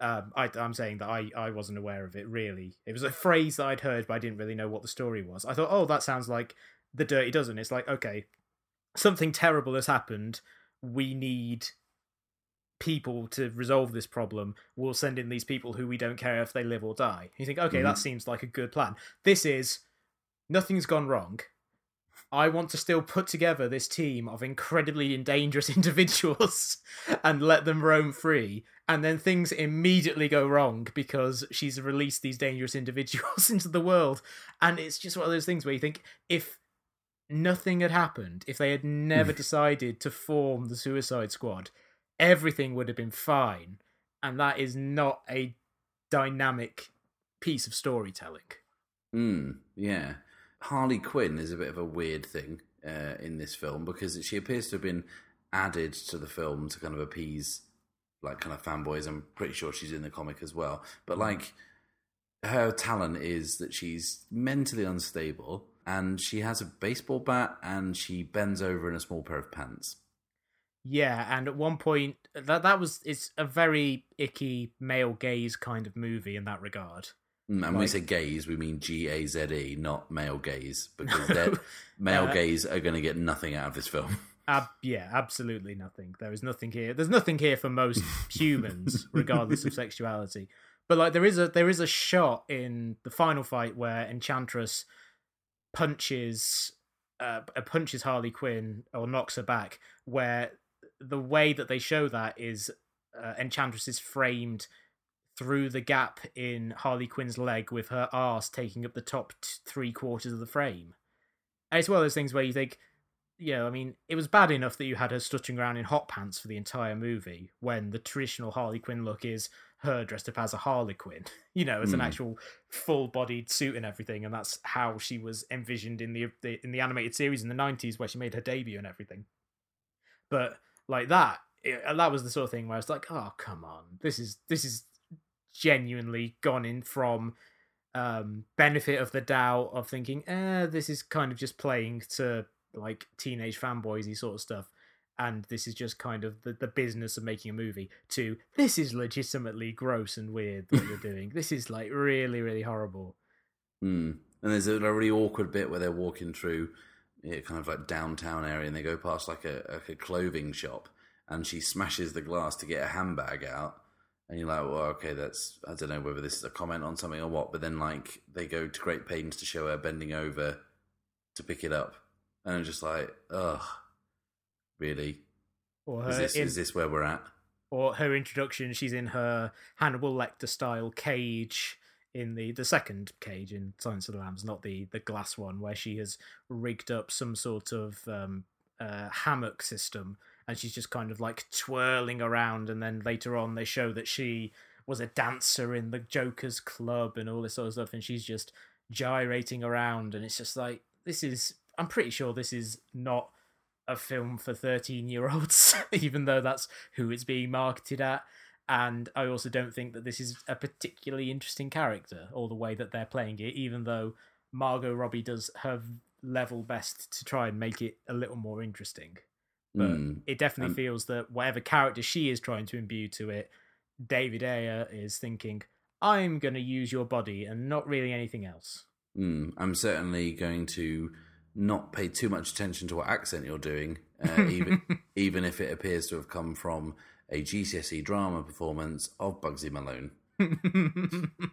Um, I, am saying that I, I wasn't aware of it really. It was a phrase that I'd heard, but I didn't really know what the story was. I thought, oh, that sounds like the Dirty Dozen. It's like, okay, something terrible has happened. We need people to resolve this problem. We'll send in these people who we don't care if they live or die. You think, okay, mm-hmm. that seems like a good plan. This is nothing's gone wrong. I want to still put together this team of incredibly dangerous individuals and let them roam free. And then things immediately go wrong because she's released these dangerous individuals into the world. And it's just one of those things where you think if nothing had happened, if they had never decided to form the Suicide Squad, everything would have been fine. And that is not a dynamic piece of storytelling. Mm, yeah. Harley Quinn is a bit of a weird thing uh, in this film because she appears to have been added to the film to kind of appease like kind of fanboys. I'm pretty sure she's in the comic as well, but like her talent is that she's mentally unstable and she has a baseball bat and she bends over in a small pair of pants. Yeah, and at one point that that was it's a very icky male gaze kind of movie in that regard. Mm, and like, when we say gaze, we mean G A Z E, not male gaze, because male uh, gaze are going to get nothing out of this film. Ab- yeah, absolutely nothing. There is nothing here. There's nothing here for most humans, regardless of sexuality. But like, there is a there is a shot in the final fight where Enchantress punches uh, punches Harley Quinn or knocks her back, where the way that they show that is uh, Enchantress is framed through the gap in Harley Quinn's leg with her arse taking up the top t- three quarters of the frame. And it's one of those things where you think you know, I mean, it was bad enough that you had her strutting around in hot pants for the entire movie when the traditional Harley Quinn look is her dressed up as a Harley Quinn, you know, as an Mm. actual full-bodied suit and everything, and that's how she was envisioned in the, the in the animated series in the '90s where she made her debut and everything. But like that, it, that was the sort of thing where I was like, oh come on, this is this is genuinely gone in from um benefit of the doubt of thinking, eh, this is kind of just playing to like teenage fanboysy sort of stuff. And this is just kind of the, the business of making a movie. To this is legitimately gross and weird that you're doing. This is like really, really horrible. Mm. And there's a, a really awkward bit where they're walking through yeah, kind of like downtown area and they go past like a, like a clothing shop and she smashes the glass to get a handbag out. And you're like, well, okay, that's, I don't know whether this is a comment on something or what, but then like they go to great pains to show her bending over to pick it up. And I'm just like, ugh, really? Or Is this, in- is this where we're at? or her introduction, she's in her Hannibal Lecter style cage in the the second cage in Silence of the Lambs, not the the glass one, where she has rigged up some sort of um, uh, hammock system, and she's just kind of like twirling around. And then later on, they show that she was a dancer in the Joker's club and all this sort of stuff, and she's just gyrating around, and it's just like this is. I'm pretty sure this is not a film for 13 year olds, even though that's who it's being marketed at. And I also don't think that this is a particularly interesting character or the way that they're playing it, even though Margot Robbie does her level best to try and make it a little more interesting. But Mm. it definitely Um, feels that whatever character she is trying to imbue to it, David Ayer is thinking, I'm going to use your body and not really anything else. Mm, I'm certainly going to not pay too much attention to what accent you're doing, uh, even even if it appears to have come from a GCSE drama performance of Bugsy Malone,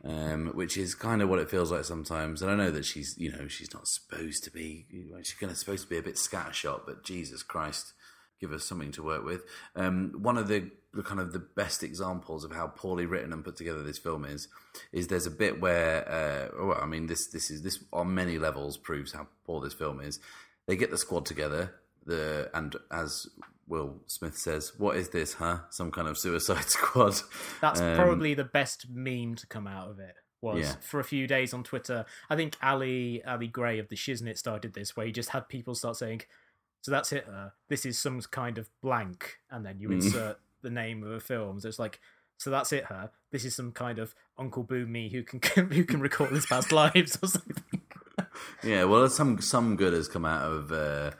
um, which is kind of what it feels like sometimes. And I know that she's, you know, she's not supposed to be. She's kind of supposed to be a bit scattershot, but Jesus Christ, give us something to work with. Um, one of the, the kind of the best examples of how poorly written and put together this film is, is there's a bit where, uh, well, I mean, this this is this on many levels proves how poor this film is. They get the squad together, the and as Will Smith says, "What is this, huh? Some kind of Suicide Squad?" That's Um, probably the best meme to come out of it. Was Yeah. for a few days on Twitter. I think Ali Ali Gray of the Shiznit started this, where he just had people start saying, "So that's it. Uh, this is some kind of blank," and then you Mm. insert the name of a film. So it's like, "So that's it. Her. This is some kind of Uncle Boonmee who can who can recall his past lives or something." Yeah, well, some some good has come out of uh,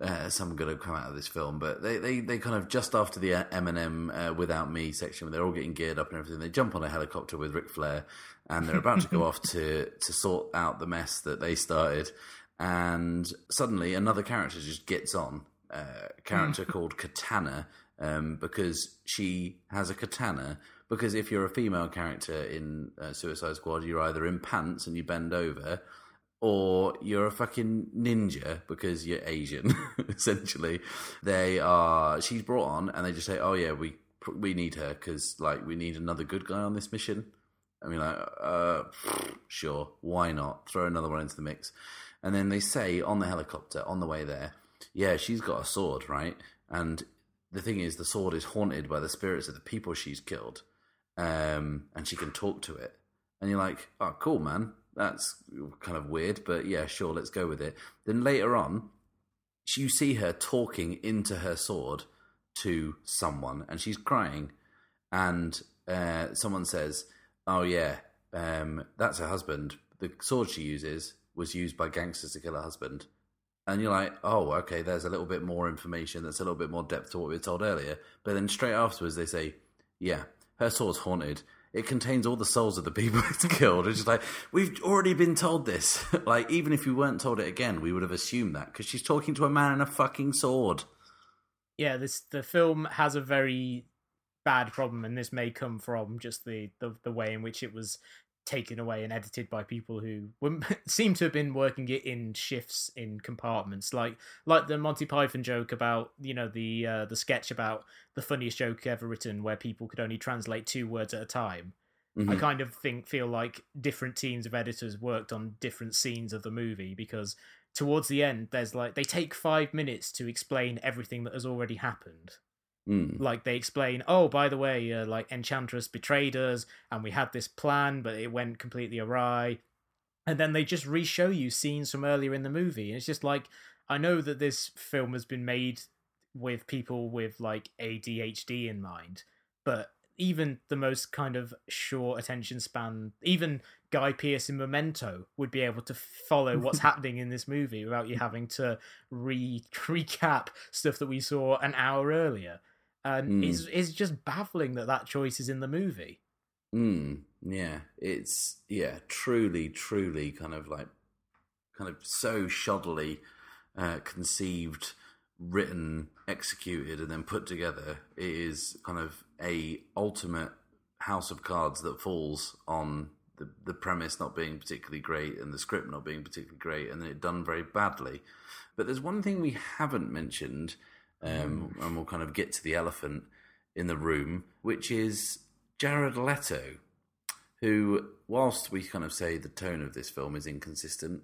uh, some good have come out of this film, but they, they, they kind of just after the Eminem uh, "Without Me" section, where they're all getting geared up and everything, they jump on a helicopter with Ric Flair, and they're about to go off to to sort out the mess that they started, and suddenly another character just gets on, uh, a character called Katana, um, because she has a katana. Because if you're a female character in uh, Suicide Squad, you're either in pants and you bend over, or you're a fucking ninja because you're Asian. essentially, they are. She's brought on, and they just say, "Oh yeah, we we need her because like we need another good guy on this mission." I mean, like, uh, sure, why not? Throw another one into the mix, and then they say on the helicopter on the way there, "Yeah, she's got a sword, right?" And the thing is, the sword is haunted by the spirits of the people she's killed, um, and she can talk to it. And you're like, "Oh, cool, man." that's kind of weird, but yeah, sure, let's go with it. Then later on, you see her talking into her sword to someone, and she's crying, and uh, someone says, "Oh yeah, um, that's her husband. The sword she uses was used by gangsters to kill her husband." And you're like, "Oh, okay, there's a little bit more information. That's a little bit more depth to what we were told earlier." But then straight afterwards, they say, "Yeah, her sword's haunted." it contains all the souls of the people it's killed. It's just like we've already been told this. like even if we weren't told it again, we would have assumed that because she's talking to a man in a fucking sword. Yeah, this the film has a very bad problem, and this may come from just the the, the way in which it was taken away and edited by people who seem to have been working it in shifts in compartments like like the Monty Python joke about you know the uh, the sketch about the funniest joke ever written where people could only translate two words at a time Mm-hmm. I kind of think feel like different teams of editors worked on different scenes of the movie because towards the end, there's like they take five minutes to explain everything that has already happened. Mm. Like they explain, oh, by the way, uh, like Enchantress betrayed us, and we had this plan, but it went completely awry. And then they just re-show you scenes from earlier in the movie, and it's just like I know that this film has been made with people with like ADHD in mind, but even the most kind of short attention span, even Guy Pearce in Memento would be able to follow what's happening in this movie without you having to re recap stuff that we saw an hour earlier. And Mm. it's it's just baffling that that choice is in the movie. Mm, yeah, it's yeah, truly, truly kind of like kind of so shoddily uh, conceived, written, executed, and then put together. It is kind of a ultimate house of cards that falls on the the premise not being particularly great and the script not being particularly great, and then it done very badly. But there's one thing we haven't mentioned, um, and we'll kind of get to the elephant in the room, which is Jared Leto, who, whilst we kind of say the tone of this film is inconsistent,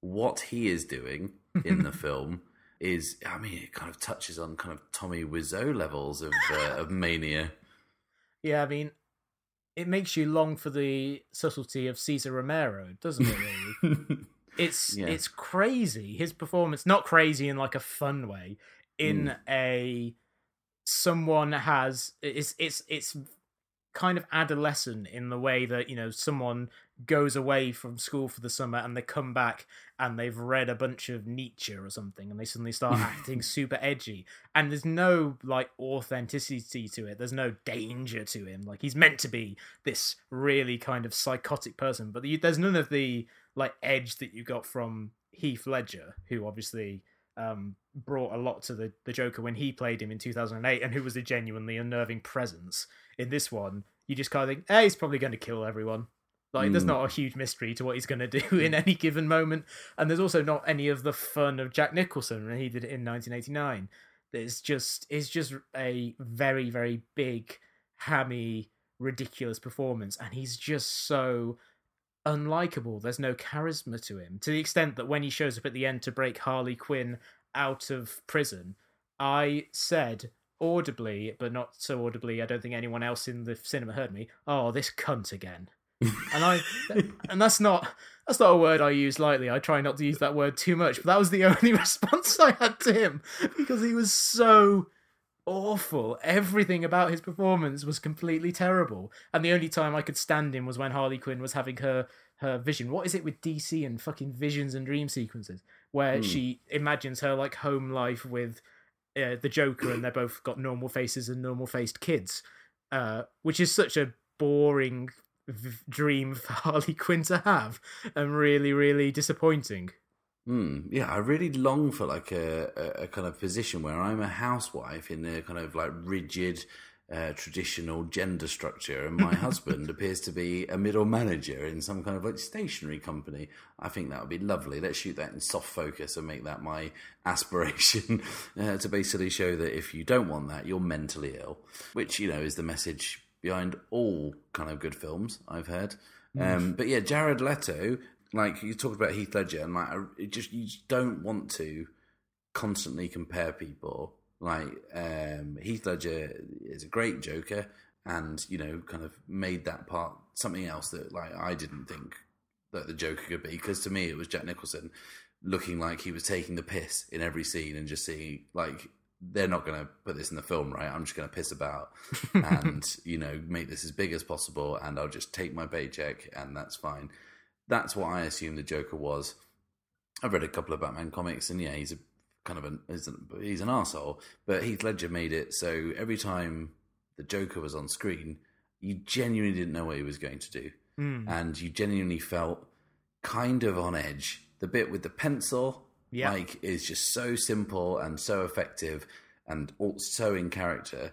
what he is doing in the film is, I mean, it kind of touches on kind of Tommy Wiseau levels of uh, of mania. Yeah, I mean, it makes you long for the subtlety of Cesar Romero, doesn't it? Really, it's Yeah. it's crazy. His performance, not crazy in like a fun way, in Mm. a someone has it's it's it's kind of adolescent in the way that you know someone goes away from school for the summer and they come back and they've read a bunch of Nietzsche or something and they suddenly start acting super edgy. And there's no like authenticity to it. There's no danger to him. Like he's meant to be this really kind of psychotic person but there's none of the like edge that you got from Heath Ledger who obviously um, brought a lot to the, the Joker when he played him in 2008 and who was a genuinely unnerving presence. In this one, you just kind of think, hey, he's probably going to kill everyone. Like, there's Mm. not a huge mystery to what he's going to do in any given moment. And there's also not any of the fun of Jack Nicholson when he did it in 1989. There's just, it's just a very, very big, hammy, ridiculous performance. And he's just so unlikable. There's no charisma to him to the extent that when he shows up at the end to break Harley Quinn out of prison, I said audibly, but not so audibly, I don't think anyone else in the cinema heard me. Oh, this cunt again. and I and that's not that's not a word I use lightly. I try not to use that word too much, but that was the only response I had to him because he was so awful. Everything about his performance was completely terrible. And the only time I could stand him was when Harley Quinn was having her her vision. What is it with DC and fucking visions and dream sequences where Hmm. she imagines her like home life with uh, the Joker and they're both got normal faces and normal faced kids, uh, which is such a boring v- dream for Harley Quinn to have and really, really disappointing. Hmm. yeah, I really long for like a, a, a kind of position where I'm a housewife in a kind of like rigid, uh, traditional gender structure, and my husband appears to be a middle manager in some kind of like stationary company. I think that would be lovely. Let's shoot that in soft focus and make that my aspiration uh, to basically show that if you don't want that, you're mentally ill, which you know is the message behind all kind of good films I've heard. Um, but yeah, Jared Leto, like you talked about Heath Ledger, and like I- it just you just don't want to constantly compare people. Like um, Heath Ledger is a great Joker, and you know, kind of made that part something else that like I didn't think that the Joker could be. Because to me, it was Jack Nicholson looking like he was taking the piss in every scene and just seeing like they're not going to put this in the film, right? I'm just going to piss about and you know make this as big as possible, and I'll just take my paycheck, and that's fine. That's what I assume the Joker was. I've read a couple of Batman comics, and yeah, he's a kind of an he's an, he's an asshole. But Heath Ledger made it so every time the Joker was on screen, you genuinely didn't know what he was going to do, Mm. and you genuinely felt kind of on edge. The bit with the pencil, Yeah. like, is just so simple and so effective, and all, so in character.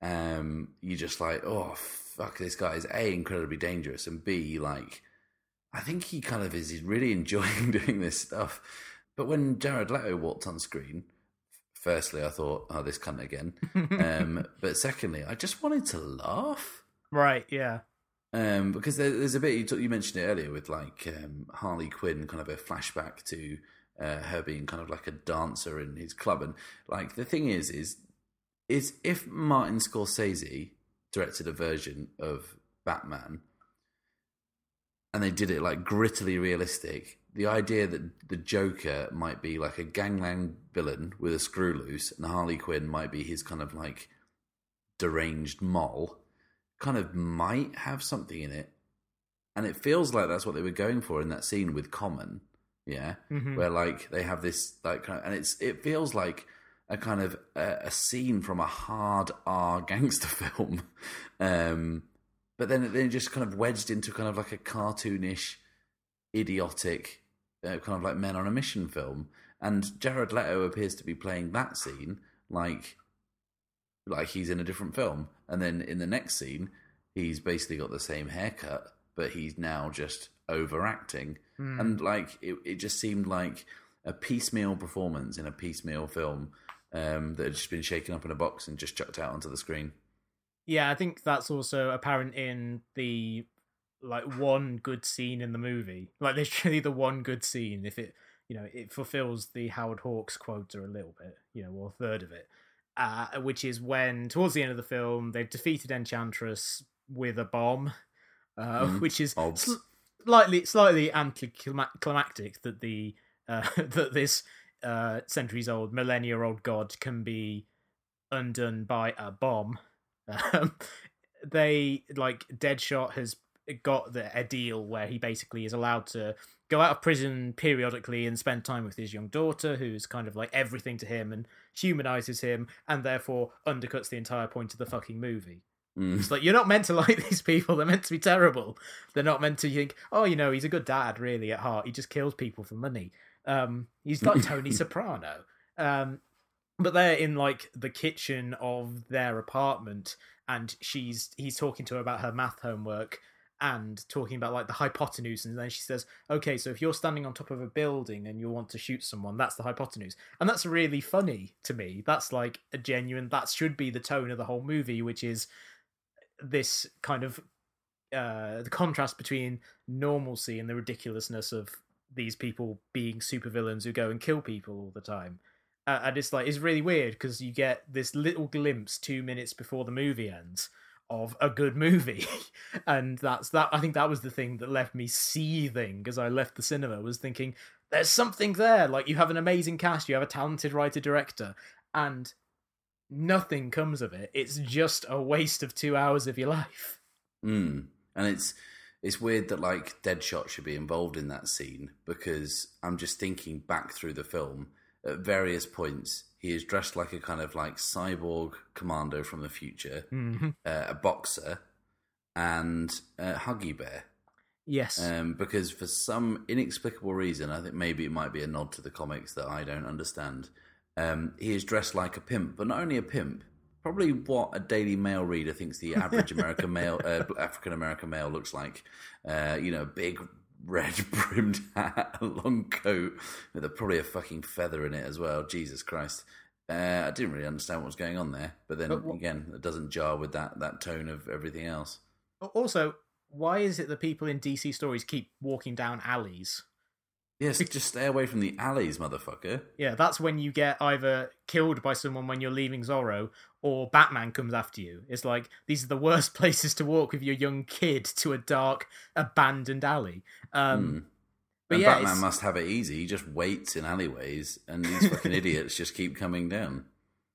Um, you just like, oh fuck, this guy is a incredibly dangerous, and b like, I think he kind of is really enjoying doing this stuff. But when Jared Leto walked on screen, firstly I thought, oh, this cunt again. um, but secondly, I just wanted to laugh. right, yeah. Um, because there, there's a bit you, talk, you mentioned it earlier with like um, Harley Quinn, kind of a flashback to uh, her being kind of like a dancer in his club. And like the thing is, is is if Martin Scorsese directed a version of Batman and they did it like grittily realistic, the idea that the Joker might be like a gangland villain with a screw loose and Harley Quinn might be his kind of like deranged moll kind of might have something in it. And it feels like that's what they were going for in that scene with Common, yeah, Mhm. where like they have this like, kind of, and it's it feels like a kind of a, a scene from a hard R gangster film, um, but then then just kind of wedged into kind of like a cartoonish, idiotic, uh, kind of like Men on a Mission film, and Jared Leto appears to be playing that scene like like he's in a different film, and then in the next scene he's basically got the same haircut, but he's now just overacting, Hmm. and like it, it just seemed like a piecemeal performance in a piecemeal film um, that had just been shaken up in a box and just chucked out onto the screen. Yeah, I think that's also apparent in the like one good scene in the movie. Like literally the one good scene. If it you know it fulfills the Howard Hawks quota a little bit, you know, or a third of it, uh, which is when towards the end of the film they've defeated Enchantress with a bomb, uh, Mhm. which is sl- slightly slightly anticlimactic that the uh, that this uh, centuries old, millennia old god can be undone by a bomb. Um, they like Deadshot has got the, a deal where he basically is allowed to go out of prison periodically and spend time with his young daughter, who's kind of like everything to him and humanizes him, and therefore undercuts the entire point of the fucking movie. Mm. It's like you're not meant to like these people; they're meant to be terrible. They're not meant to think, oh, you know, he's a good dad. Really, at heart, he just kills people for money. Um, he's like Tony Soprano. Um, but they're in like the kitchen of their apartment, and she's he's talking to her about her math homework and talking about like the hypotenuse, and then she says, "Okay, so if you're standing on top of a building and you want to shoot someone, that's the hypotenuse," and that's really funny to me. That's like a genuine. That should be the tone of the whole movie, which is this kind of uh the contrast between normalcy and the ridiculousness of these people being supervillains who go and kill people all the time uh, and it's like it's really weird because you get this little glimpse two minutes before the movie ends of a good movie. And that's that i think that was the thing that left me seething as i left the cinema was thinking there's something there like you have an amazing cast you have a talented writer director and nothing comes of it. It's just a waste of two hours of your life. Mm. And it's it's weird that like Deadshot should be involved in that scene because I'm just thinking back through the film at various points he is dressed like a kind of like cyborg commando from the future, mm-hmm. uh, a boxer, and a Huggy Bear. yes Um, because for some inexplicable reason, I think maybe it might be a nod to the comics that I don't understand. Um, he is dressed like a pimp, but not only a pimp, probably what a Daily Mail reader thinks the average American male, uh, African American male looks like. Uh, you know, big red brimmed hat, a long coat with a, probably a fucking feather in it as well. Jesus Christ. Uh, I didn't really understand what was going on there, but then But what- again, it doesn't jar with that, that tone of everything else. also why is it that people in dc stories keep walking down alleys Yes, just stay away from the alleys, motherfucker. Yeah, that's when you get either killed by someone when you're leaving Zorro or Batman comes after you. It's like these are the worst places to walk with your young kid to a dark, abandoned alley. Um, Hmm. But and yeah, Batman it's- must have it easy. He just waits in alleyways, and these fucking idiots just keep coming down.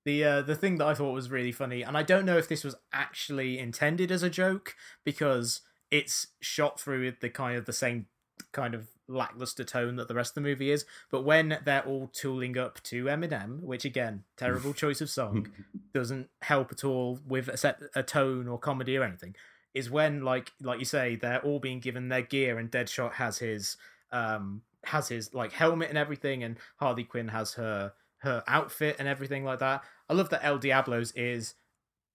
The uh, the thing that I thought was really funny, and I don't know if this was actually intended as a joke because it's shot through the kind of the same kind of lackluster tone that the rest of the movie is. But when they're all tooling up to Eminem, which again, terrible choice of song, doesn't help at all with a set a tone or comedy or anything, is when like like you say they're all being given their gear and Deadshot has his um has his like helmet and everything, and Harley Quinn has her her outfit and everything like that. I love that El Diablo's is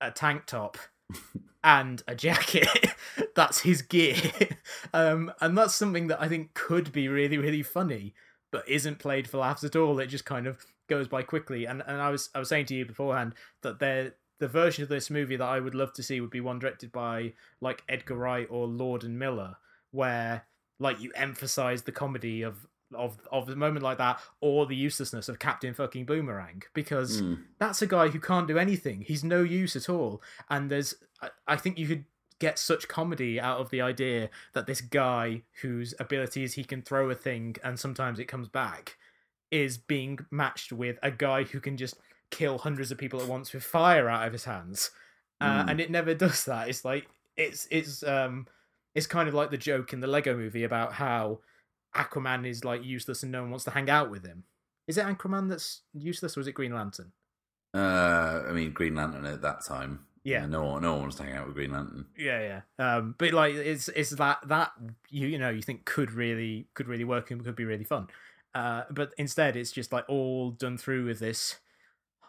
a tank top and a jacket. that's his gear. um, and that's something that I think could be really, really funny, but isn't played for laughs at all. It just kind of goes by quickly. And and I was I was saying to you beforehand that there the version of this movie that I would love to see would be one directed by like Edgar Wright or Lord and Miller, where like you emphasize the comedy of of of a moment like that, or the uselessness of Captain fucking Boomerang, because Mm. that's a guy who can't do anything. He's no use at all. And there's, I, I think you could get such comedy out of the idea that this guy whose ability is he can throw a thing and sometimes it comes back is being matched with a guy who can just kill hundreds of people at once with fire out of his hands. Uh, Mm. and it never does that. It's like it's it's um it's kind of like the joke in the Lego movie about how Aquaman is like useless and no one wants to hang out with him. Is it Aquaman that's useless or is it Green Lantern? Uh, I mean, Green Lantern at that time. Yeah. no one, no one wants to hang out with Green Lantern. Yeah, yeah. Um, but like it's it's that that you you know you think could really could really work and could be really fun. Uh, but instead it's just like all done through with this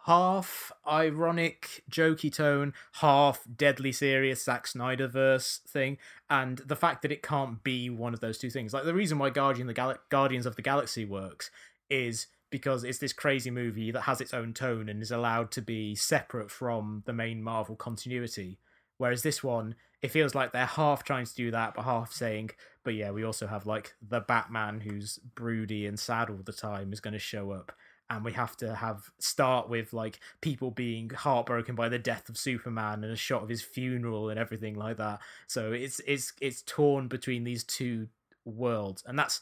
half ironic, jokey tone, half deadly serious Zack Snyder verse thing, and the fact that it can't be one of those two things. Like the reason why Guardian the Gal- Guardians of the Galaxy works is because it's this crazy movie that has its own tone and is allowed to be separate from the main Marvel continuity. Whereas this one, it feels like they're half trying to do that, but half saying, but yeah, we also have like the Batman who's broody and sad all the time is going to show up. And we have to have start with like people being heartbroken by the death of Superman and a shot of his funeral and everything like that. So it's it's it's torn between these two worlds, and that's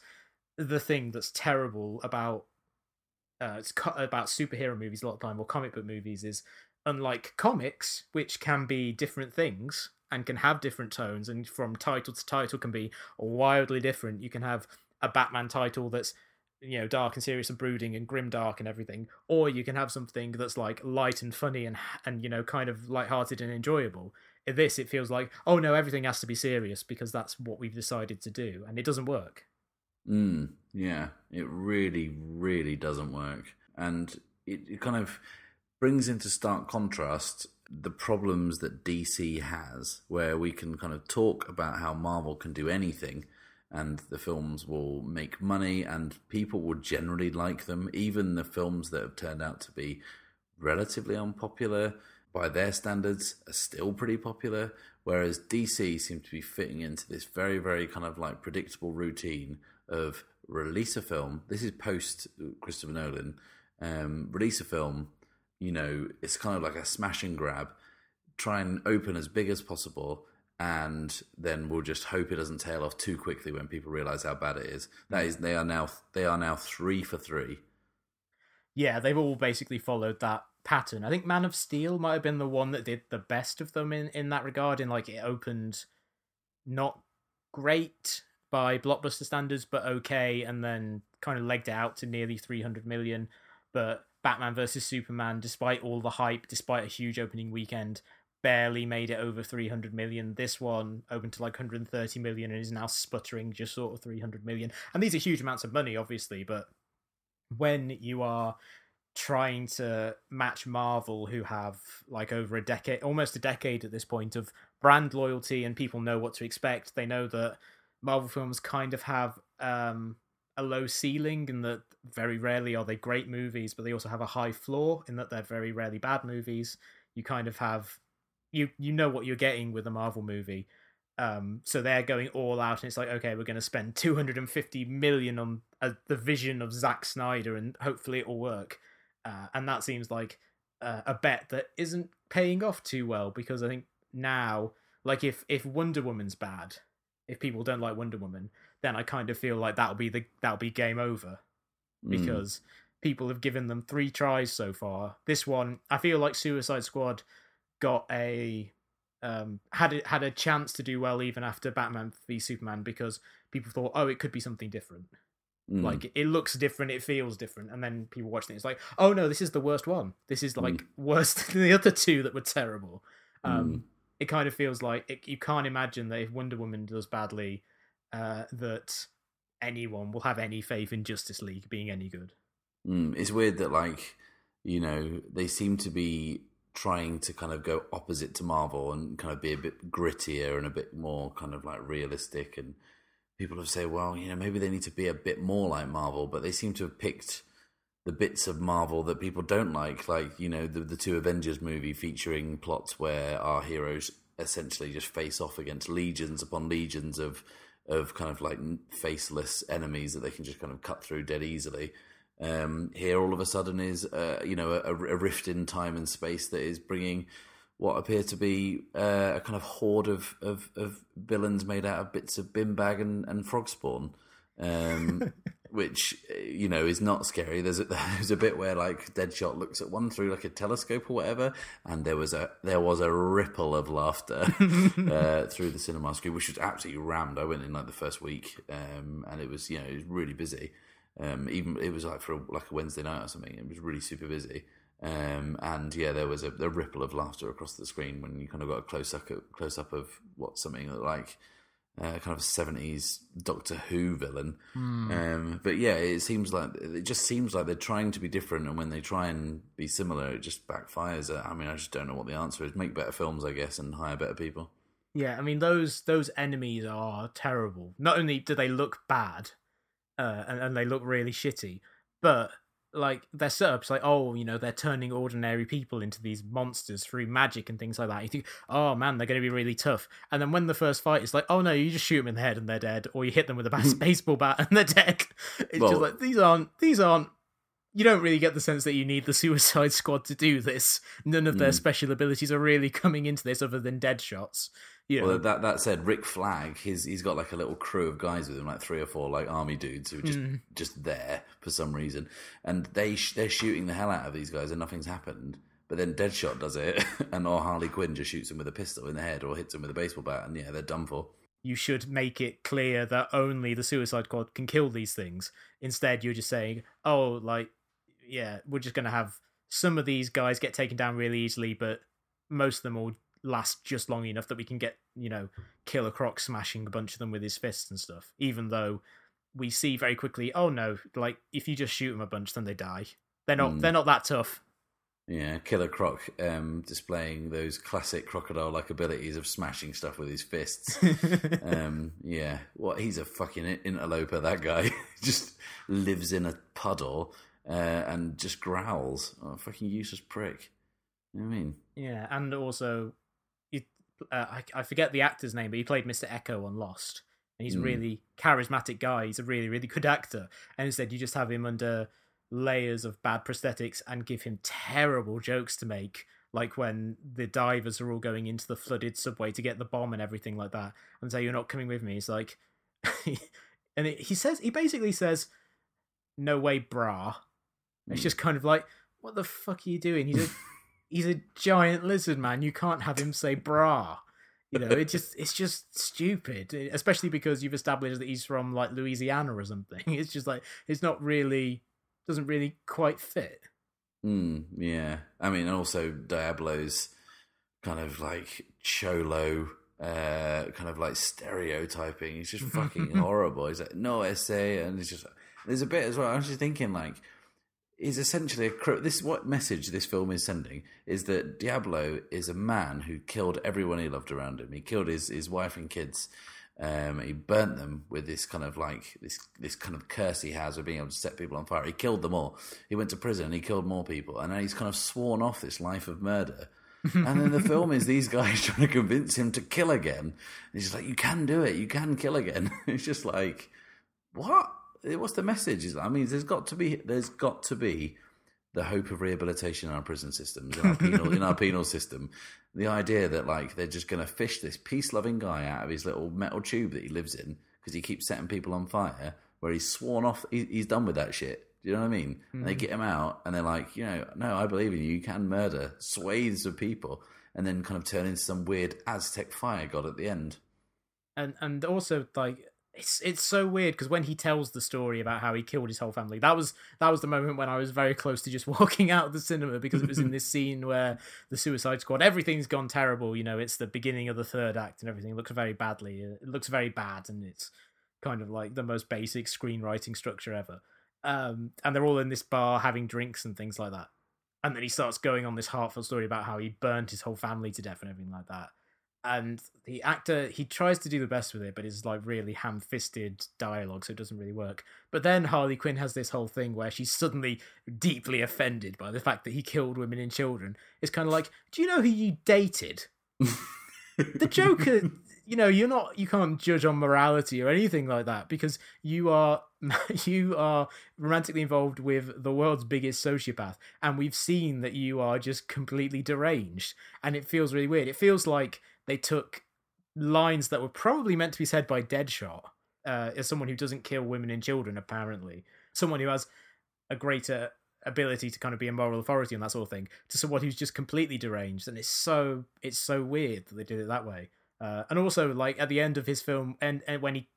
the thing that's terrible about uh, it's about superhero movies a lot of time or comic book movies is unlike comics, which can be different things and can have different tones, and from title to title can be wildly different. You can have a Batman title that's you know dark and serious and brooding and grim dark and everything, or you can have something that's like light and funny and and you know kind of light-hearted and enjoyable. In this, it feels like oh no, everything has to be serious because that's what we've decided to do, and it doesn't work. Mm, yeah, it really, really doesn't work. And it, it kind of brings into stark contrast the problems that DC has, where we can kind of talk about how Marvel can do anything and the films will make money and people will generally like them. Even the films that have turned out to be relatively unpopular by their standards are still pretty popular. Whereas DC seem to be fitting into this very, very kind of like predictable routine of release a film. This is post Christopher Nolan. Um, release a film, you know, it's kind of like a smash and grab. Try and open as big as possible, and then we'll just hope it doesn't tail off too quickly when people realize how bad it is. That is, they are now they are now three for three. Yeah, they've all basically followed that pattern. I think Man of Steel might have been the one that did the best of them in in that regard. In like it opened not great by blockbuster standards, but okay, and then kind of legged out to nearly 300 million. But Batman versus Superman, despite all the hype, despite a huge opening weekend, barely made it over 300 million. This one opened to like 130 million and is now sputtering just sort of 300 million. And these are huge amounts of money, obviously, but when you are trying to match Marvel, who have like over a decade, almost a decade at this point, of brand loyalty and people know what to expect, they know that Marvel films kind of have um, a low ceiling in that very rarely are they great movies, but they also have a high floor in that they're very rarely bad movies. You kind of have you you know what you're getting with a Marvel movie. Um, so they're going all out, and it's like, okay, we're going to spend 250 million on uh, the vision of Zack Snyder, and hopefully it will work. Uh, and that seems like uh, a bet that isn't paying off too well because I think now, like if if Wonder Woman's bad, if people don't like Wonder Woman, then I kind of feel like that'll be the that'll be game over Mm. because people have given them three tries so far. This one, I feel like Suicide Squad got a um had it had a chance to do well even after Batman v Superman because people thought, oh, it could be something different. Mm. Like it looks different, it feels different, and then people watching it, it's like, oh no, this is the worst one. This is like worse than the other two that were terrible. Um, Mm. It kind of feels like it, you can't imagine that if Wonder Woman does badly, uh, that anyone will have any faith in Justice League being any good. Mm, it's weird that like you know they seem to be trying to kind of go opposite to Marvel and kind of be a bit grittier and a bit more kind of like realistic and people have said well you know maybe they need to be a bit more like Marvel but they seem to have picked the bits of Marvel that people don't like like you know the the two Avengers movie featuring plots where our heroes essentially just face off against legions upon legions of of kind of like faceless enemies that they can just kind of cut through dead easily. Um, here, all of a sudden, is uh, you know a, a, rift in time and space that is bringing what appear to be uh, a kind of horde of, of, of villains made out of bits of bin bag and, and frog spawn. Um, which you know is not scary. There's a, there's a bit where like Deadshot looks at one through like a telescope or whatever, and there was a there was a ripple of laughter uh, through the cinema screen, which was absolutely rammed. I went in like the first week, um, and it was you know it was really busy. Um, even it was like for a, like a Wednesday night or something. It was really super busy. Um, and yeah, there was a, a, ripple of laughter across the screen when you kind of got a close up close up of what something like uh, kind of seventies Doctor Who villain. Mm. Um, but yeah, it seems like it just seems like they're trying to be different, and when they try and be similar, it just backfires. I mean, I just don't know what the answer is. Make better films, I guess, and hire better people. Yeah, I mean those those enemies are terrible. Not only do they look bad, uh, and, and they look really shitty, but like their setups like oh you know they're turning ordinary people into these monsters through magic and things like that you think oh man they're going to be really tough and then when the first fight is like oh no you just shoot them in the head and they're dead or you hit them with a baseball bat and they're dead it's well, just like these aren't these aren't you don't really get the sense that you need the Suicide Squad to do this. None of their mm. special abilities are really coming into this other than Deadshot's. Know? Well, that that said, Rick Flag, he's he's got like a little crew of guys with him, like three or four like army dudes who are just mm. just there for some reason, and they sh- they're shooting the hell out of these guys, and nothing's happened. But then Deadshot does it, and or Harley Quinn just shoots him with a pistol in the head or hits him with a baseball bat, and yeah, they're done for you should make it clear that only the Suicide Squad can kill these things. Instead, you're just saying, oh, like yeah, we're just going to have some of these guys get taken down really easily, but most of them will last just long enough that we can get, you know, Killer Croc smashing a bunch of them with his fists and stuff. Even though we see very quickly, oh no, like if you just shoot them a bunch, then they die. They're not. Mm. They're not that tough. Yeah, Killer Croc um, displaying those classic crocodile-like abilities of smashing stuff with his fists. um, yeah, what well, he's a fucking interloper. That guy just lives in a puddle uh, and just growls. Oh, fucking useless prick. You know I mean? Yeah, and also, uh, I, I forget the actor's name, but he played Mr. Eko on Lost. And he's a mm. really charismatic guy. He's a really, really good actor. And instead, you just have him under layers of bad prosthetics and give him terrible jokes to make like when the divers are all going into the flooded subway to get the bomb and everything like that and say you're not coming with me he's like and it, he says he basically says no way brah it's just kind of like, what the fuck are you doing? He's a he's a giant lizard man. You can't have him say bra. You know, it just it's just stupid, especially because you've established that he's from like Louisiana or something. It's just like it's not really doesn't really quite fit. Mm, yeah, I mean, also Diablo's kind of like cholo, uh, kind of like stereotyping. He's just fucking horrible. He's like no ese, and it's just there's a bit as well. I was just thinking like is essentially a this what message this film is sending is that Diablo is a man who killed everyone he loved around him. He killed his his wife and kids. Um, he burnt them with this kind of like this this kind of curse he has of being able to set people on fire. He killed them all. He went to prison. He killed more people, and he's kind of sworn off this life of murder. and then the film is these guys trying to convince him to kill again. And he's like, "You can do it. You can kill again." it's just like, what? What's the message? Is I mean, there's got to be there's got to be the hope of rehabilitation in our prison systems, in our penal, in our penal system. The idea that like they're just going to fish this peace loving guy out of his little metal tube that he lives in because he keeps setting people on fire, where he's sworn off, he, he's done with that shit. Do you know what I mean? Mm. And they hmm. get him out, and they're like, you know, no, I believe in you. You can murder swathes of people, and then kind of turn into some weird Aztec fire god at the end. And and also like it's it's so weird because when he tells the story about how he killed his whole family, that was that was the moment when I was very close to just walking out of the cinema because it was in this scene where the Suicide Squad, everything's gone terrible. You know, it's the beginning of the third act and everything looks very badly. It looks very bad, and it's kind of like the most basic screenwriting structure ever. Um, and they're all in this bar having drinks and things like that. And then he starts going on this heartfelt story about how he burnt his whole family to death and everything like that and the actor he tries to do the best with it but it's like really ham-fisted dialogue so it doesn't really work. But then harley quinn has this whole thing where she's suddenly deeply offended by the fact that he killed women and children. It's kind of like do you know who you dated? The Joker, you know, you're not, you can't judge on morality or anything like that because you are, you are romantically involved with the world's biggest sociopath, and we've seen that you are just completely deranged, and it feels really weird. It feels like they took lines that were probably meant to be said by Deadshot, uh, as someone who doesn't kill women and children, apparently, someone who has a greater ability to kind of be a moral authority and that sort of thing to someone who's just completely deranged and it's so it's so weird that they did it that way uh, and also, like at the end of his film, and, and when he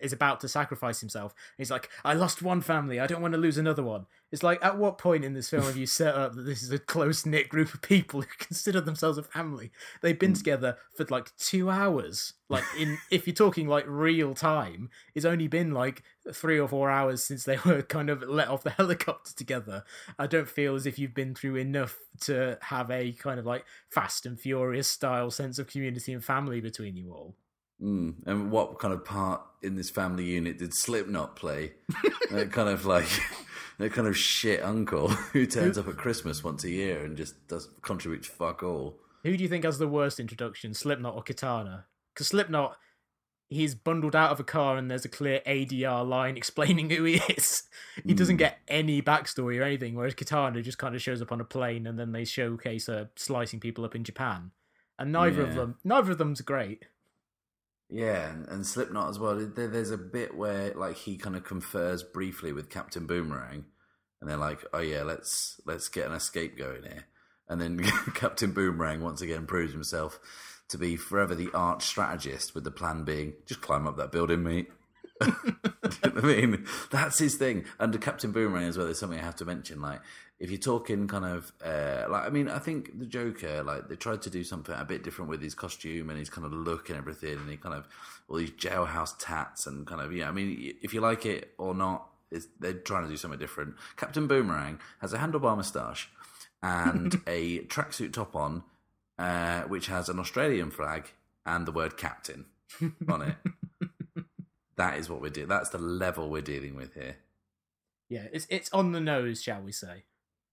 is about to sacrifice himself, he's like, "I lost one family. I don't want to lose another one." It's like, at what point in this film have you set up that this is a close knit group of people who consider themselves a family? They've been mm. together for like two hours. Like in, if you're talking like real time, it's only been like three or four hours since they were kind of let off the helicopter together. I don't feel as if you've been through enough to have a kind of like fast and furious style sense of community and family between you all. Mm. And what kind of part in this family unit did Slipknot play? that kind of like that kind of shit uncle who turns up at Christmas once a year and just does contributes fuck all. Who do you think has the worst introduction, Slipknot or Katana? Because Slipknot, he's bundled out of a car and there's a clear ADR line explaining who he is. He doesn't mm. get any backstory or anything, whereas Katana just kind of shows up on a plane and then they showcase her slicing people up in Japan. And neither yeah. of them, neither of them's great. Yeah, and, Slipknot as well. There, there's a bit where like he kind of confers briefly with Captain Boomerang, and they're like, "Oh yeah, let's let's get an escape going here." And then Captain Boomerang once again proves himself to be forever the arch strategist, with the plan being just climb up that building, mate. I mean, that's his thing. Under Captain Boomerang as well, there's something I have to mention. Like, if you're talking kind of uh, like, I mean, I think the Joker, like, they tried to do something a bit different with his costume and his kind of look and everything, and he kind of all these jailhouse tats and kind of, yeah. I mean, if you like it or not, they're trying to do something different. Captain Boomerang has a handlebar moustache and a tracksuit top on, uh, which has an Australian flag and the word captain on it. that is what we're doing. That's the level we're dealing with here. Yeah, it's it's on the nose, shall we say?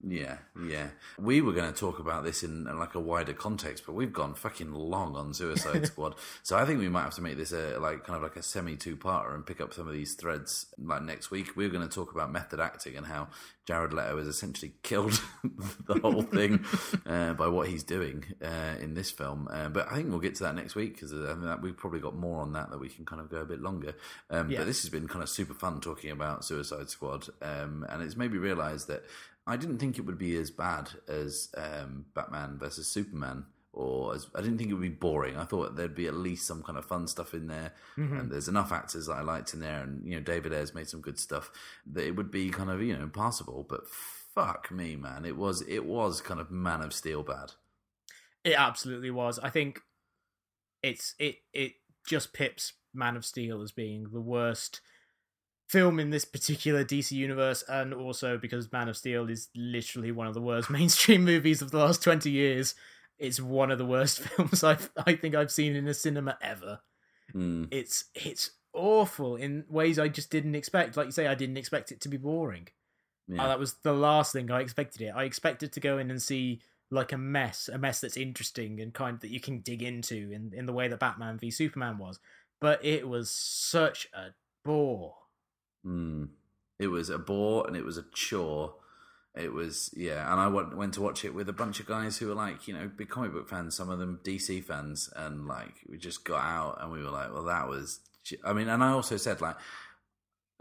Yeah, yeah. We were going to talk about this in like a wider context, but we've gone fucking long on Suicide Squad. so I think we might have to make this a like kind of like a semi two parter and pick up some of these threads like next week. We are going to talk about method acting and how Jared Leto has essentially killed the whole thing uh, by what he's doing uh, in this film. Uh, but I think we'll get to that next week because I mean, we've probably got more on that that we can kind of go a bit longer. Um, yeah. But this has been kind of super fun talking about Suicide Squad, um, and it's made me realise that I didn't think it would be as bad as um, Batman versus Superman, or as I didn't think it would be boring. I thought there'd be at least some kind of fun stuff in there, mm-hmm. and there's enough actors that I liked in there, and you know David Ayer's made some good stuff that it would be kind of you know passable. But fuck me, man, it was it was kind of Man of Steel bad. It absolutely was. I think it's it it just pips Man of Steel as being the worst film in this particular DC universe, and also because Man of Steel is literally one of the worst mainstream movies of the last twenty years. It's one of the worst films I've I think I've seen in a cinema ever. Mm. It's it's awful in ways I just didn't expect. Like you say, I didn't expect it to be boring. Yeah. Uh, that was the last thing I expected it. I expected to go in and see like a mess, a mess that's interesting and kind of that you can dig into in in the way that Batman v Superman was. But it was such a bore. Mm. It was a bore and it was a chore. It was yeah, and I went went to watch it with a bunch of guys who were like you know big comic book fans, some of them DC fans, and like we just got out and we were like, well, that was. I mean, and I also said like,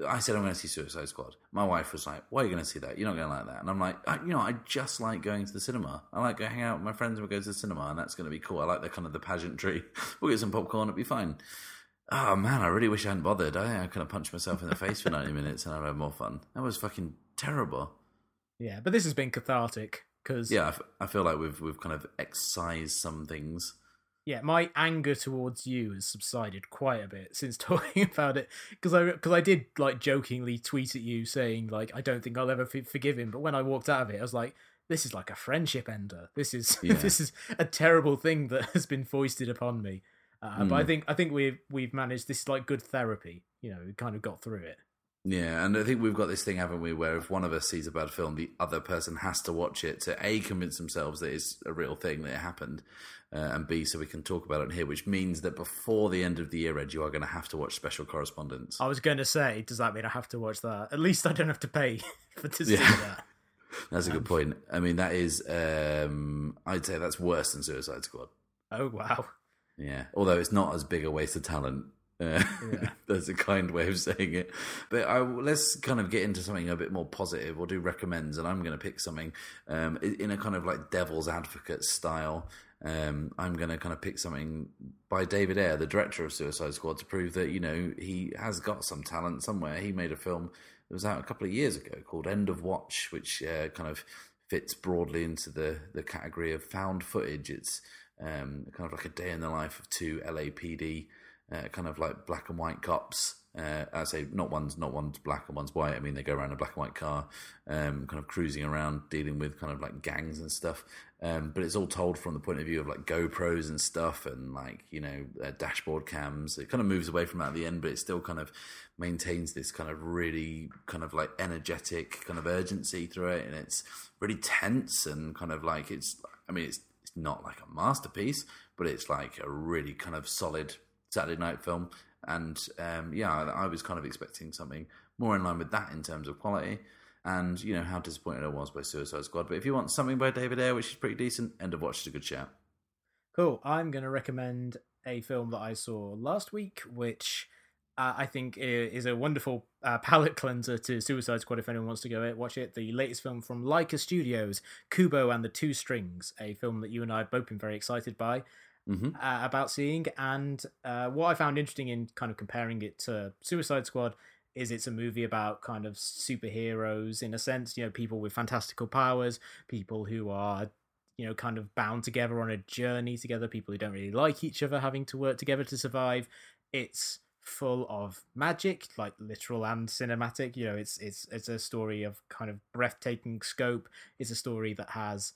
I said I'm going to see Suicide Squad. My wife was like, "Why are you going to see that? You're not going to like that." And I'm like, I, you know, I just like going to the cinema. I like going hang out with my friends and we go to the cinema, and that's going to be cool. I like the kind of the pageantry. We'll get some popcorn. It'll be fine oh man, I really wish I hadn't bothered. I, I could have punched myself in the face for 90 minutes and I'd have more fun. That was fucking terrible. Yeah, but this has been cathartic because yeah, I, f- I feel like we've we've kind of excised some things. Yeah, my anger towards you has subsided quite a bit since talking about it because I because I did like jokingly tweet at you saying like I don't think I'll ever f- forgive him, but when I walked out of it, I was like, this is like a friendship ender. This is yeah. this is a terrible thing that has been foisted upon me. Uh, mm. But I hmm. think I think we've we've managed this is like good therapy. You know, we kind of got through it. Yeah, and I think we've got this thing, haven't we, where if one of us sees a bad film, the other person has to watch it to a convince themselves that it's a real thing that it happened, uh, and B, so we can talk about it here, which means that before the end of the year, Ed, you are going to have to watch Special Correspondents. I was going to say, does that mean I have to watch that? At least I don't have to pay for to see that. That's a good point. I mean, that is, um, I'd say that's worse than Suicide Squad. Oh, wow. Yeah. Although it's not as big a waste of talent. Uh, yeah. that's a kind way of saying it. But I, let's kind of get into something a bit more positive. We'll do recommends, and I'm going to pick something um, in a kind of like devil's advocate style. Um, I'm going to kind of pick something by David Ayer, the director of Suicide Squad, to prove that you know he has got some talent somewhere. He made a film that was out a couple of years ago called End of Watch, which uh, kind of fits broadly into the the category of found footage. It's um, kind of like a day in the life of two LAPD, uh, kind of like black and white cops uh, I say not one's not one's black and one's white. I mean they go around a black and white car, um, kind of cruising around, dealing with kind of like gangs and stuff. Um, but it's all told from the point of view of like GoPros and stuff, and like you know uh, dashboard cams. It kind of moves away from that at the end, but it still kind of maintains this kind of really kind of like energetic kind of urgency through it, and it's really tense and kind of like it's. I mean it's not like a masterpiece, but it's like a really kind of solid Saturday night film. And um, yeah, I was kind of expecting something more in line with that in terms of quality. And you know how disappointed I was by Suicide Squad. But if you want something by David Ayer, which is pretty decent, End of Watch is a good shout. Cool. I'm going to recommend a film that I saw last week, which uh, I think is a wonderful uh, palate cleanser to Suicide Squad if anyone wants to go watch it. The latest film from Laika Studios, Kubo and the Two Strings, a film that you and I have both been very excited by mm-hmm. uh, about seeing. And uh, what I found interesting in kind of comparing it to Suicide Squad is it's a movie about kind of superheroes in a sense, you know, people with fantastical powers, people who are you know kind of bound together on a journey together people who don't really like each other having to work together to survive it's full of magic like literal and cinematic you know it's it's it's a story of kind of breathtaking scope it's a story that has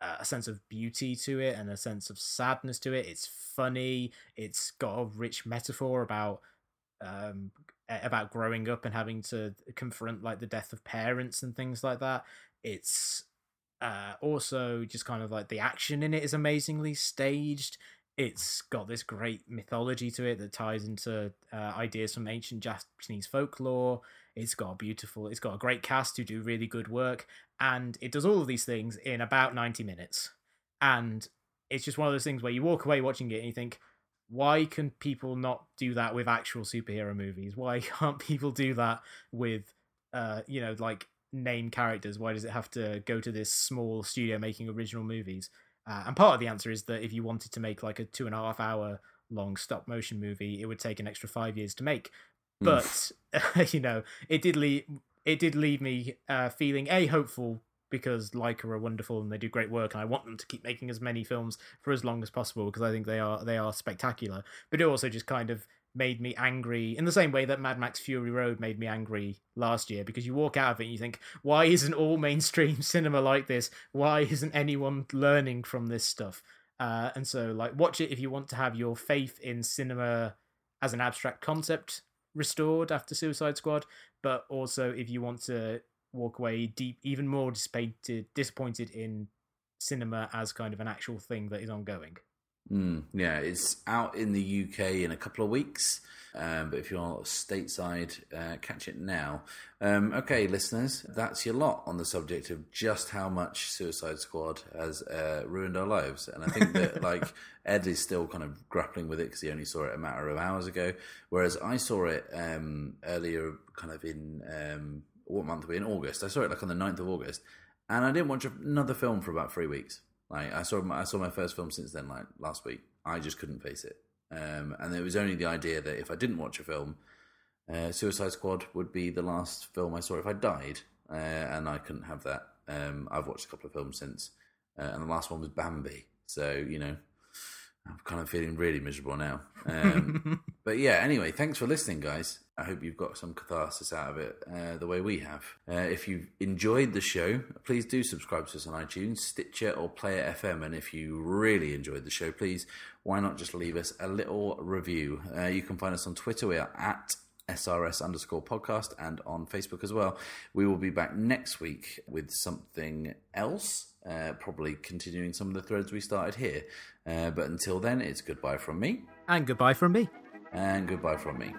a sense of beauty to it and a sense of sadness to it. It's funny. It's got a rich metaphor about um about growing up and having to confront like the death of parents and things like that. It's uh also just kind of like the action in it is amazingly staged. It's got this great mythology to it that ties into uh, ideas from ancient Japanese folklore. It's got a beautiful, it's got a great cast who do really good work, and it does all of these things in about 90 minutes. And it's just one of those things where you walk away watching it and you think, why can people not do that with actual superhero movies? Why can't people do that with, uh, you know, like name characters? Why does it have to go to this small studio making original movies? Uh, and part of the answer is that if you wanted to make like a two and a half hour long stop motion movie, it would take an extra five years to make. But you know, it did leave it did leave me uh, feeling a hopeful because Laika are wonderful and they do great work, and I want them to keep making as many films for as long as possible because I think they are they are spectacular. But it also just kind of made me angry in the same way that Mad Max Fury Road made me angry last year because you walk out of it and you think, why isn't all mainstream cinema like this? Why isn't anyone learning from this stuff? Uh, and so, like, watch it if you want to have your faith in cinema as an abstract concept restored after Suicide Squad, but also if you want to walk away deep, even more disappointed, disappointed in cinema as kind of an actual thing that is ongoing. Mm, yeah, it's out in the UK in a couple of weeks. Um, but if you're stateside, uh, catch it now. Um, okay, listeners, that's your lot on the subject of just how much Suicide Squad has uh, ruined our lives. And I think that, like, Ed is still kind of grappling with it because he only saw it a matter of hours ago. Whereas I saw it um, earlier, kind of in um, what month are we in? August. I saw it like on the 9th of August. And I didn't watch another film for about three weeks. Like I saw, my, I saw my first film since then, like last week. I just couldn't face it, um, and it was only the idea that if I didn't watch a film, uh, Suicide Squad would be the last film I saw if I died, uh, and I couldn't have that. Um, I've watched a couple of films since, uh, and the last one was Bambi. So you know, I'm kind of feeling really miserable now. Um, but yeah, anyway, thanks for listening, guys. I hope you've got some catharsis out of it uh, the way we have. Uh, if you've enjoyed the show, please do subscribe to us on iTunes, Stitcher, or Player FM. And if you really enjoyed the show, please, why not just leave us a little review? Uh, you can find us on Twitter. We are at SRS underscore podcast and on Facebook as well. We will be back next week with something else, uh, probably continuing some of the threads we started here. Uh, but until then, it's goodbye from me. And goodbye from me. And goodbye from me.